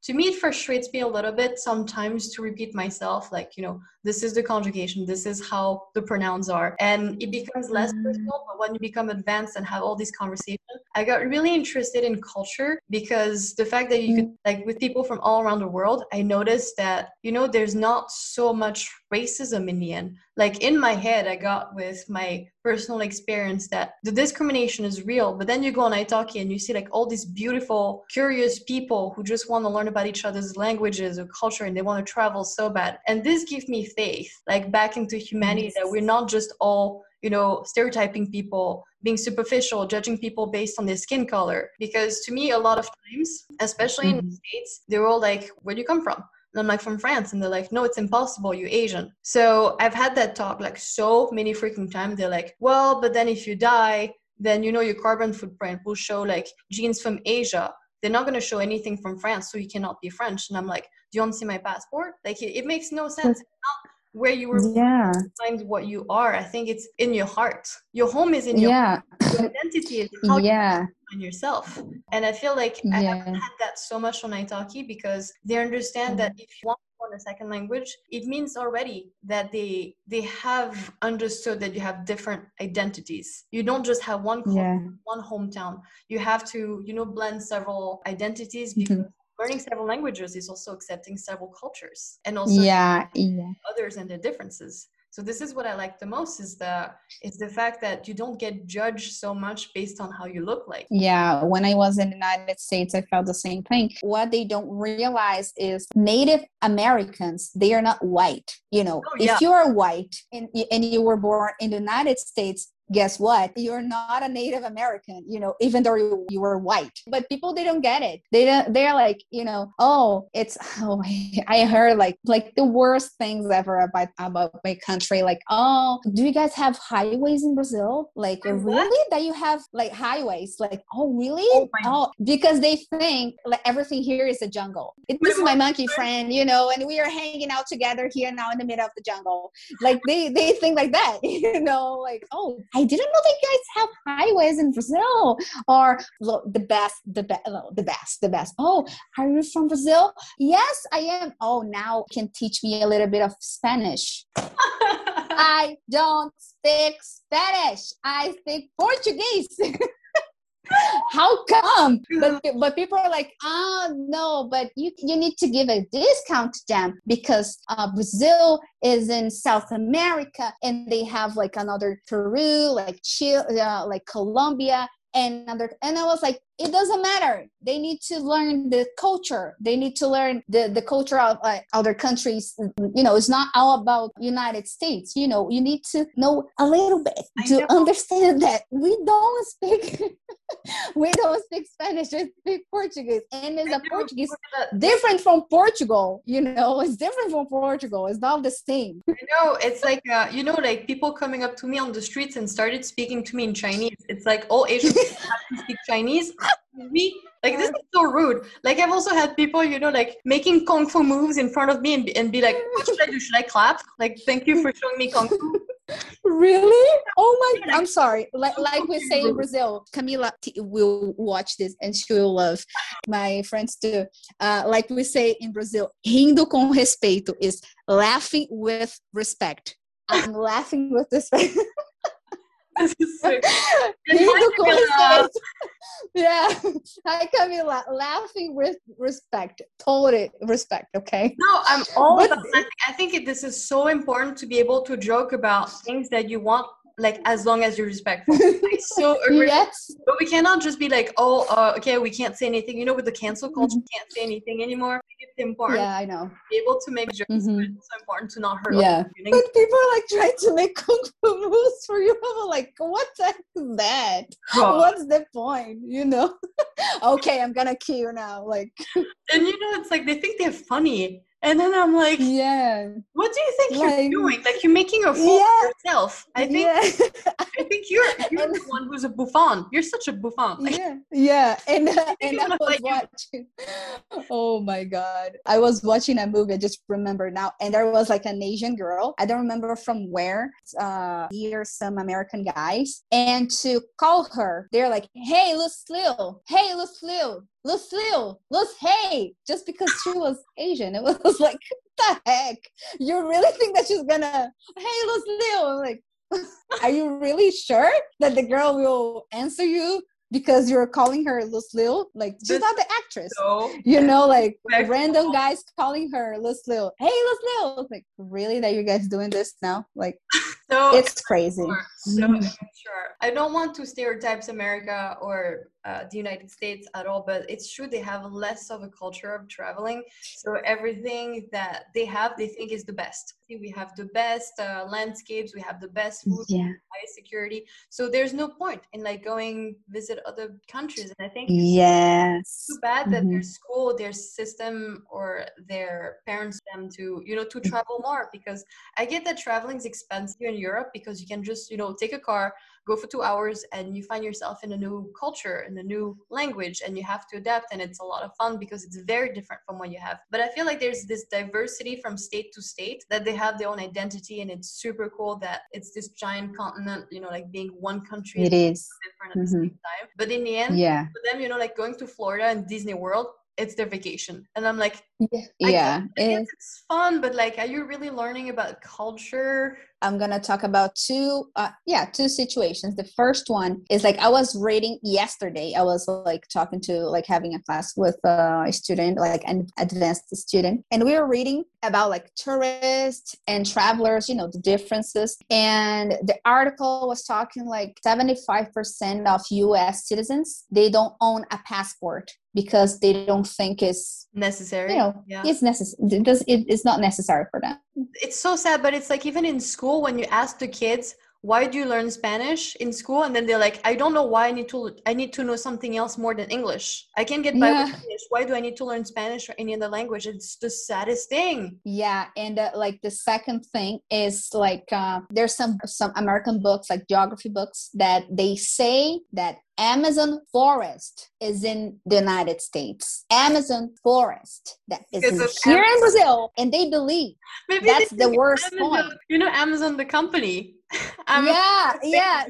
to me it frustrates me a little bit sometimes to repeat myself like you know this is the conjugation this is how the pronouns are and it becomes less mm-hmm. personal but when you become advanced and have all these conversations i got really interested in culture because the fact that you could mm-hmm. like with people from all around the world i noticed that you know there's not so much racism in the end. Like in my head i got with my personal experience that the discrimination is real but then you go on italki and you see like all these beautiful curious people who just want to learn about each other's languages or culture and they want to travel so bad. And this gives me faith like back into humanity that we're not just all you know stereotyping people being superficial judging people based on their skin color. Because to me a lot of times especially mm-hmm. in the states they're all like where do you come from and I'm like, from France. And they're like, no, it's impossible. You're Asian. So I've had that talk like so many freaking times. They're like, well, but then if you die, then you know your carbon footprint will show like genes from Asia. They're not going to show anything from France, so you cannot be French. And I'm like, do you want to see my passport? Like, it, it makes no sense. where you were yeah. find what you are. I think it's in your heart. Your home is in your yeah. Your identity is how yeah. you find yourself. And I feel like yeah. I haven't had that so much on Italki because they understand that if you want to learn a second language, it means already that they they have understood that you have different identities. You don't just have one yeah. one hometown. You have to, you know, blend several identities because mm-hmm learning several languages is also accepting several cultures and also yeah, yeah. others and their differences so this is what i like the most is the is the fact that you don't get judged so much based on how you look like yeah when i was in the united states i felt the same thing what they don't realize is native americans they are not white you know oh, yeah. if you are white and, and you were born in the united states guess what? You're not a native american you know even though you, you were white. But people they don't get it. They don't they're like you know oh it's oh i heard like like the worst things ever about about my country. Like oh do you guys have highways in brazil? Like really? That you have like highways? Like oh really? Oh, oh because they think like everything here is a jungle. It, this is my monkey friend you know and we are hanging out together here now in the middle of the jungle. Like they they think like that you know like oh I I didn't know that you guys have highways in Brazil or the best, the best, the best, the best. Oh, are you from Brazil? Yes, I am. Oh, now can teach me a little bit of Spanish. I don't speak Spanish. I speak Portuguese. how come? But but people are like oh no but you you need to give a discount to them because uh, brazil is in south america and they have like another peru like chile uh, like colombia and other and i was like it doesn't matter. They need to learn the culture. They need to learn the, the culture of uh, other countries. You know it's not all about united states. You know you need to know a little bit to understand that we don't speak we don't speak spanish we speak portuguese. And it's a portuguese different from portugal you know? It's different from portugal. It's not the same. I know. It's like uh, you know like people coming up to me on the streets and started speaking to me in chinese. It's like all asian people have to speak chinese me? Like this is so rude. Like i've also had people you know like making kung fu moves in front of me and be, and be like what should i do? Should i clap? Like thank you for showing me kung fu. Really? Oh my i'm sorry. Like, like we say in brazil camila will watch this and she will love. My friends too uh, like we say in brazil rindo com respeito is laughing with respect. I'm laughing with respect this is so yeah. Hi, Camila. Laughing with respect. Totally respect, okay? No, I'm all but, about I think this is so important to be able to joke about things that you want like as long as you're respectful. I so agree. Yes. But we cannot just be like, oh, uh, okay, we can't say anything. You know, with the cancel culture, mm-hmm. can't say anything anymore. It's important. Yeah, I know. be able to make jokes, mm-hmm. but it's so important to not hurt. Yeah. But people are like trying to make kung fu moves for you. I'm like, what the heck is that? Oh. What's the point? You know? okay, I'm gonna kill you now. Like. and you know, it's like they think they're funny and then I'm like, yeah. What do you think like, you're doing? Like you're making a fool yeah, of yourself. I think. Yeah. I think you're you're and, the one who's a buffon. You're such a buffon. Like, yeah, yeah. And uh, and I was like watching. Oh my god! I was watching a movie. I just remember now, and there was like an Asian girl. I don't remember from where. Uh, here some American guys, and to call her, they're like, "Hey, Lucy Liu. Hey, Lucy Liu. Lucille, Luce, hey, just because she was Asian. It was like, the heck? You really think that she's gonna, hey, Lucy Liu? Like, are you really sure that the girl will answer you because you're calling her Lucy Liu? Like, she's not the actress. So, you know, like random guys calling her Lucy Liu. Hey, Lucy Liu. Like, really? That you guys doing this now? Like, so it's crazy. So mm-hmm. sure. I don't want to stereotype America or uh, the United States at all, but it's true they have less of a culture of traveling. So everything that they have, they think is the best. We have the best uh, landscapes, we have the best food, yeah. high security. So there's no point in like going visit other countries. And I think yes, too bad mm-hmm. that their school, their system, or their parents them to you know to travel more because I get that traveling is expensive in Europe because you can just you know take a car go for two hours and you find yourself in a new culture in a new language and you have to adapt and it's a lot of fun because it's very different from what you have. But i feel like there's this diversity from state to state that they have their own identity and it's super cool that it's this giant continent you know like being one country it is. different at mm-hmm. the same time. But in the end yeah. for them you know like going to florida and disney world it's their vacation. And i'm like yeah, yeah it's fun but like are you really learning about culture i'm gonna talk about two uh, yeah two situations the first one is like i was reading yesterday i was like talking to like having a class with uh, a student like an advanced student and we were reading about like tourists and travelers you know the differences and the article was talking like 75% of us citizens they don't own a passport because they don't think it's necessary. You know, yeah. it's necessary. It does. It, it's not necessary for them. It's so sad, but it's like even in school when you ask the kids why do you learn spanish in school and then they're like i don't know why i need to i need to know something else more than english i can get by yeah. with english why do i need to learn spanish or any other language it's the saddest thing yeah and uh, like the second thing is like uh, there's some some american books like geography books that they say that Amazon forest is in the United States. Amazon forest that is in, here Amazon. in Brazil, and they believe Maybe that's the worst Amazon, point. You know, Amazon, the company. yeah, yeah.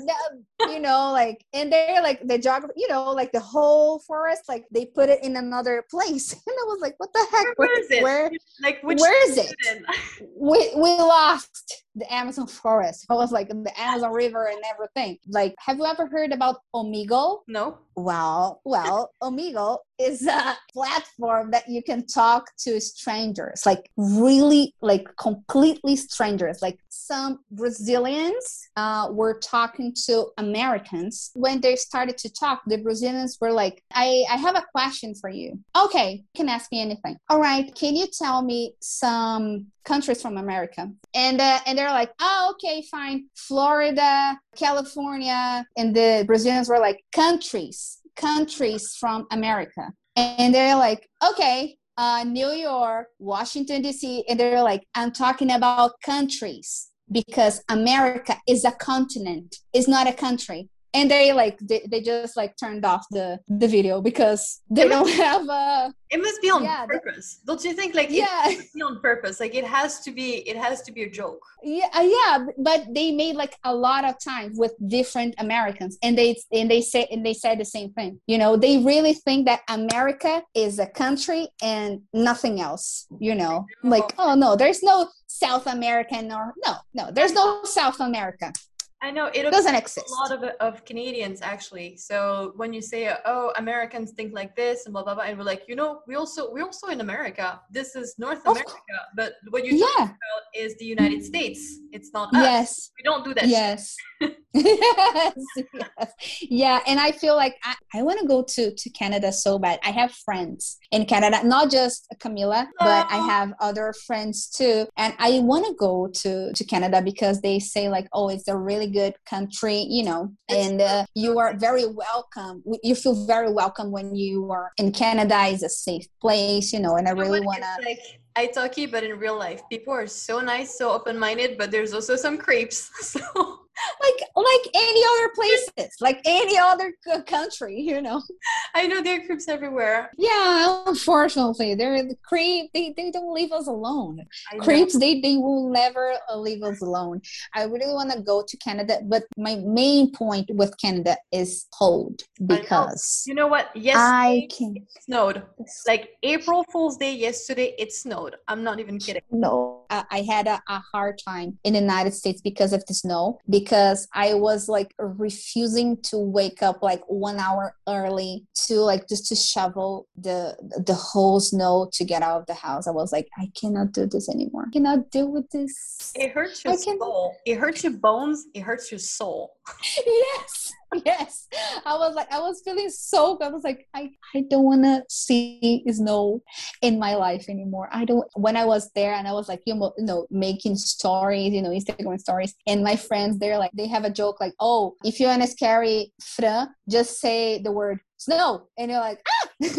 You know, like, and they're like the geography, you know, like the whole forest, like they put it in another place. And I was like, what the heck? Where, where is it? Where, like, which where is it? we, we lost the Amazon forest. I was like the Amazon River and everything. Like, have you ever heard about Omegle? No. Well, well, Omegle is a platform that you can talk to strangers, like really, like completely strangers. Like some Brazilians uh, were talking to Americans. Americans, when they started to talk, the Brazilians were like, I, I have a question for you. Okay, you can ask me anything. All right, can you tell me some countries from America. And uh, and they're like, oh, okay, fine. Florida, California, and the Brazilians were like, countries, countries from America. And they're like, okay, uh, New York, Washington D.C., and they're like, I'm talking about countries because America is a continent, it's not a country. And they like they, they just like turned off the the video because they don't have a it must be on yeah, purpose. The, don't you think like yeah. it be on purpose? Like it has to be it has to be a joke. Yeah uh, yeah but they made like a lot of times with different americans and they and they say and they said the same thing. You know they really think that america is a country and nothing else you know? Like oh no there's no south american or no no there's no south america I know it doesn't exist. A lot of of Canadians actually. So when you say, "Oh, Americans think like this," and blah blah blah, and we're like, you know, we also we also in America. This is North America, but what you're yeah. about is the United States. It's not us. Yes, we don't do that. Yes. yes, yes. Yeah, and I feel like I, I want to go to to Canada so bad. I have friends in Canada, not just Camila, but I have other friends too, and I want to go to to Canada because they say like, oh, it's a really good country, you know, and uh, you are very welcome. You feel very welcome when you are in Canada. it's a safe place, you know, and I really want to. Like Italki, but in real life, people are so nice, so open minded, but there's also some creeps. So like like any other places like any other country you know? I know there are creeps everywhere. Yeah unfortunately they're the creep they, they don't leave us alone. Creeps they they will never uh, leave us alone. I really want to go to canada but my main point with canada is cold because know. you know what? Yes i can snowed. Like april fool's day yesterday it snowed. I'm not even kidding. No i, I had a, a hard time in the united states because of the snow because because I was like refusing to wake up like one hour early to like just to shovel the the whole snow to get out of the house. I was like, I cannot do this anymore. I cannot deal with this. It hurts your soul. It hurts your bones. It hurts your soul. yes. yes. I was like i was feeling so i was like i i don't want to see snow in my life anymore. I don't when i was there and i was like you know making stories you know instagram stories and my friends they're like they have a joke like oh if you want to scary fran just say the word snow. And you're like ah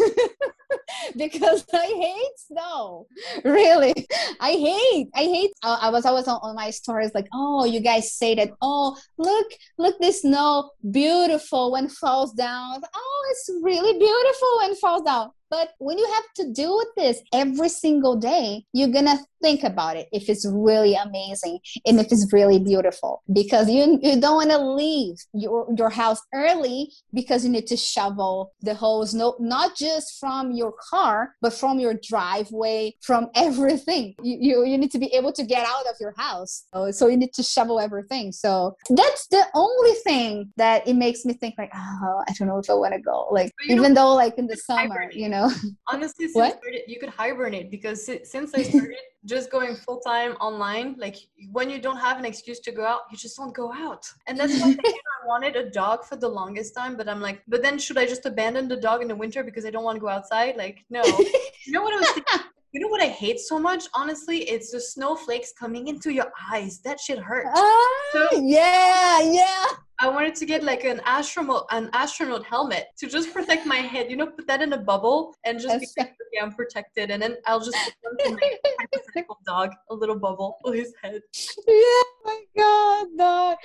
because I hate snow. Really, I hate. I hate. I, I was always on, on, my stories like, oh, you guys say that. Oh, look, look, this snow, beautiful when falls down. Oh, it's really beautiful when falls down. But when you have to deal with this every single day, you're gonna think about it if it's really amazing and if it's really beautiful. Because you you don't want to leave your your house early because you need to shovel the holes no not just from your car but from your driveway from everything. You you, you need to be able to get out of your house. So, so you need to shovel everything. So that's the only thing that it makes me think like oh i don't know if i want to go like even though like in the summer you know? Honestly what? Started, you could hibernate because since i started just going full time online, like when you don't have an excuse to go out, you just don't go out. And that's why I wanted a dog for the longest time, but I'm like, but then should I just abandon the dog in the winter because I don't want to go outside? Like, no. you know what I was thinking? You know what I hate so much? Honestly, it's the snowflakes coming into your eyes. That shit hurts. Ah, so, yeah, yeah. I wanted to get like an astronaut an astronaut helmet to just protect my head. You know, put that in a bubble and just be like, okay, I'm protected. And then I'll just put my hypothetical dog a little bubble on his head. Yeah, my god, dog.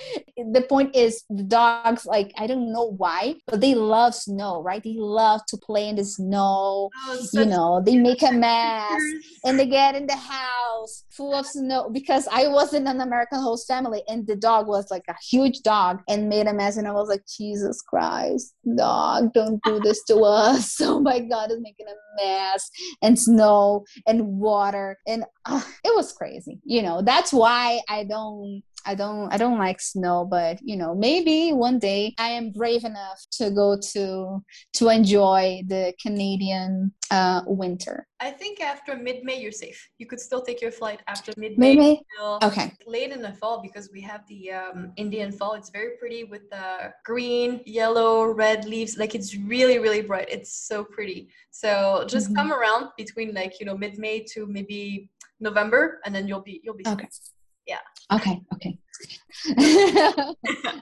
The point is the dogs, like I don't know why, but they love snow, right? They love to play in the snow. Oh, you know, they make a mess and they get in the house full of snow because I was in an American host family and the dog was like a huge dog and made a mess and I was like, Jesus Christ, dog, don't do this to us. Oh my god, it's making a mess and snow and water and uh, it was crazy. You know, that's why I don't I don't I don't like snow, but you know, maybe one day I am brave enough to go to to enjoy the Canadian uh, winter. I think after mid-May you're safe. You could still take your flight after mid-May. May? Okay. Late in the fall because we have the um, Indian fall. It's very pretty with the green, yellow, red leaves. Like it's really really bright. It's so pretty. So just mm-hmm. come around between like you know mid-May to maybe November, and then you'll be you'll be okay. Safe yeah okay okay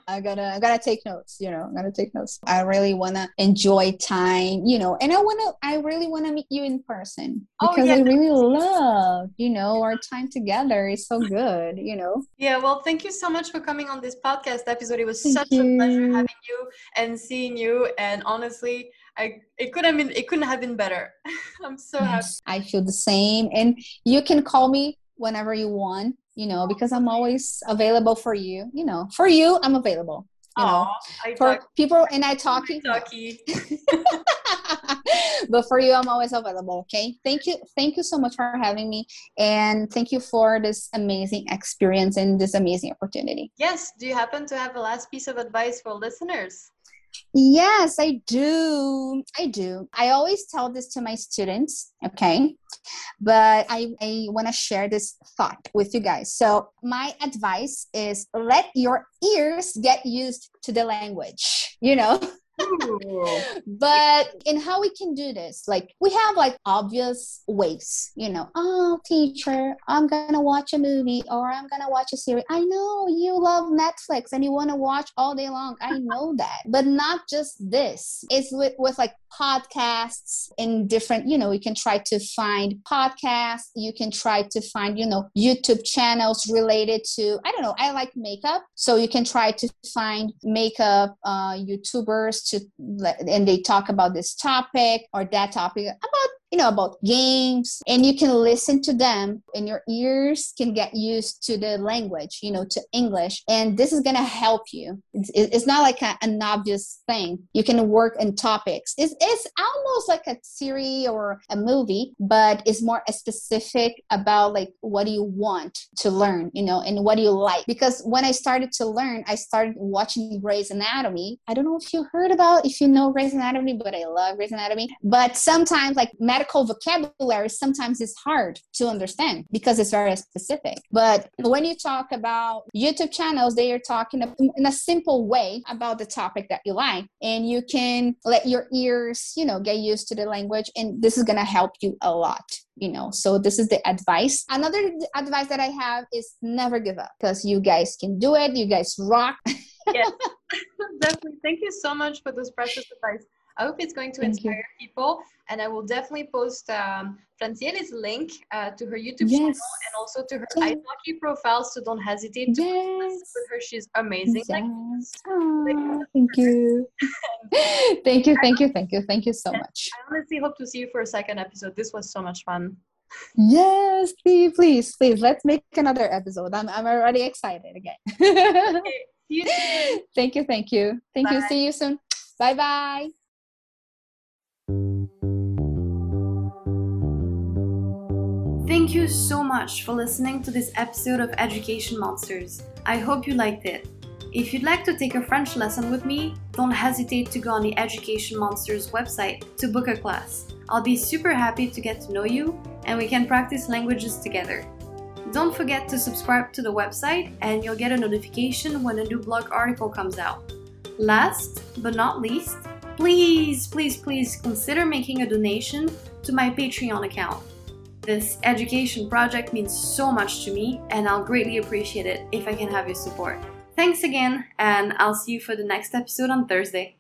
i gotta i gotta take notes you know i gotta take notes i really want to enjoy time you know and i want to i really want to meet you in person oh, because oh, yeah. i really love you know our time together is so good you know yeah well thank you so much for coming on this podcast episode it was thank such you. a pleasure having you and seeing you and honestly I, it could have been it couldn't have been better. I'm so yes, happy. I feel the same. And you can call me whenever you want you know, because I'm always available for you. You know, for you, I'm available. You know, Aww, for talk- people, and I talking. but for you, I'm always available. Okay. Thank you. Thank you so much for having me, and thank you for this amazing experience and this amazing opportunity. Yes. Do you happen to have a last piece of advice for listeners? Yes, I do. I do. I always tell this to my students, okay? But I, I want to share this thought with you guys. So, my advice is let your ears get used to the language, you know? but in how we can do this like we have like obvious ways you know oh teacher i'm gonna watch a movie or i'm gonna watch a series. I know you love netflix and you want to watch all day long. I know that. But not just this. It's with, with like podcasts in different you know you can try to find podcasts. You can try to find you know youtube channels related to i don't know i like makeup. So you can try to find makeup uh, youtubers to and they talk about this topic or that topic about you know about games and you can listen to them and your ears can get used to the language you know to english and this is going to help you. It's, it's not like a, an obvious thing. You can work in topics. It's, it's almost like a series or a movie but it's more specific about like what do you want to learn you know and what do you like? Because when i started to learn i started watching Grey's Anatomy. I don't know if you heard about if you know Grey's Anatomy but i love Grey's Anatomy. But sometimes like medical vocabulary sometimes is hard to understand because it's very specific. But when you talk about YouTube channels, they are talking in a simple way about the topic that you like, and you can let your ears, you know, get used to the language, and this is gonna help you a lot you know. So this is the advice. Another advice that i have is never give up because you guys can do it. You guys rock. Yes. Definitely. Thank you so much for this precious advice I hope it's going to Thank inspire you. people. And I will definitely post um, Franciele's link uh, to her YouTube yes. channel and also to her ice hockey profile. So don't hesitate to yes. with her. She's amazing. Yes. Like, thank you. thank you. Thank you. Thank you. Thank you so much. I honestly hope to see you for a second episode. This was so much fun. Yes, please, please, please. Let's make another episode. I'm, I'm already excited again. okay. You thank you. Thank you. Thank Bye. you. See you soon. Bye bye. Thank you so much for listening to this episode of Education Monsters. I hope you liked it. If you'd like to take a French lesson with me, don't hesitate to go on the Education Monsters website to book a class. I'll be super happy to get to know you and we can practice languages together. Don't forget to subscribe to the website and you'll get a notification when a new blog article comes out. Last but not least, please, please, please consider making a donation to my Patreon account. This education project means so much to me, and I'll greatly appreciate it if I can have your support. Thanks again, and I'll see you for the next episode on Thursday.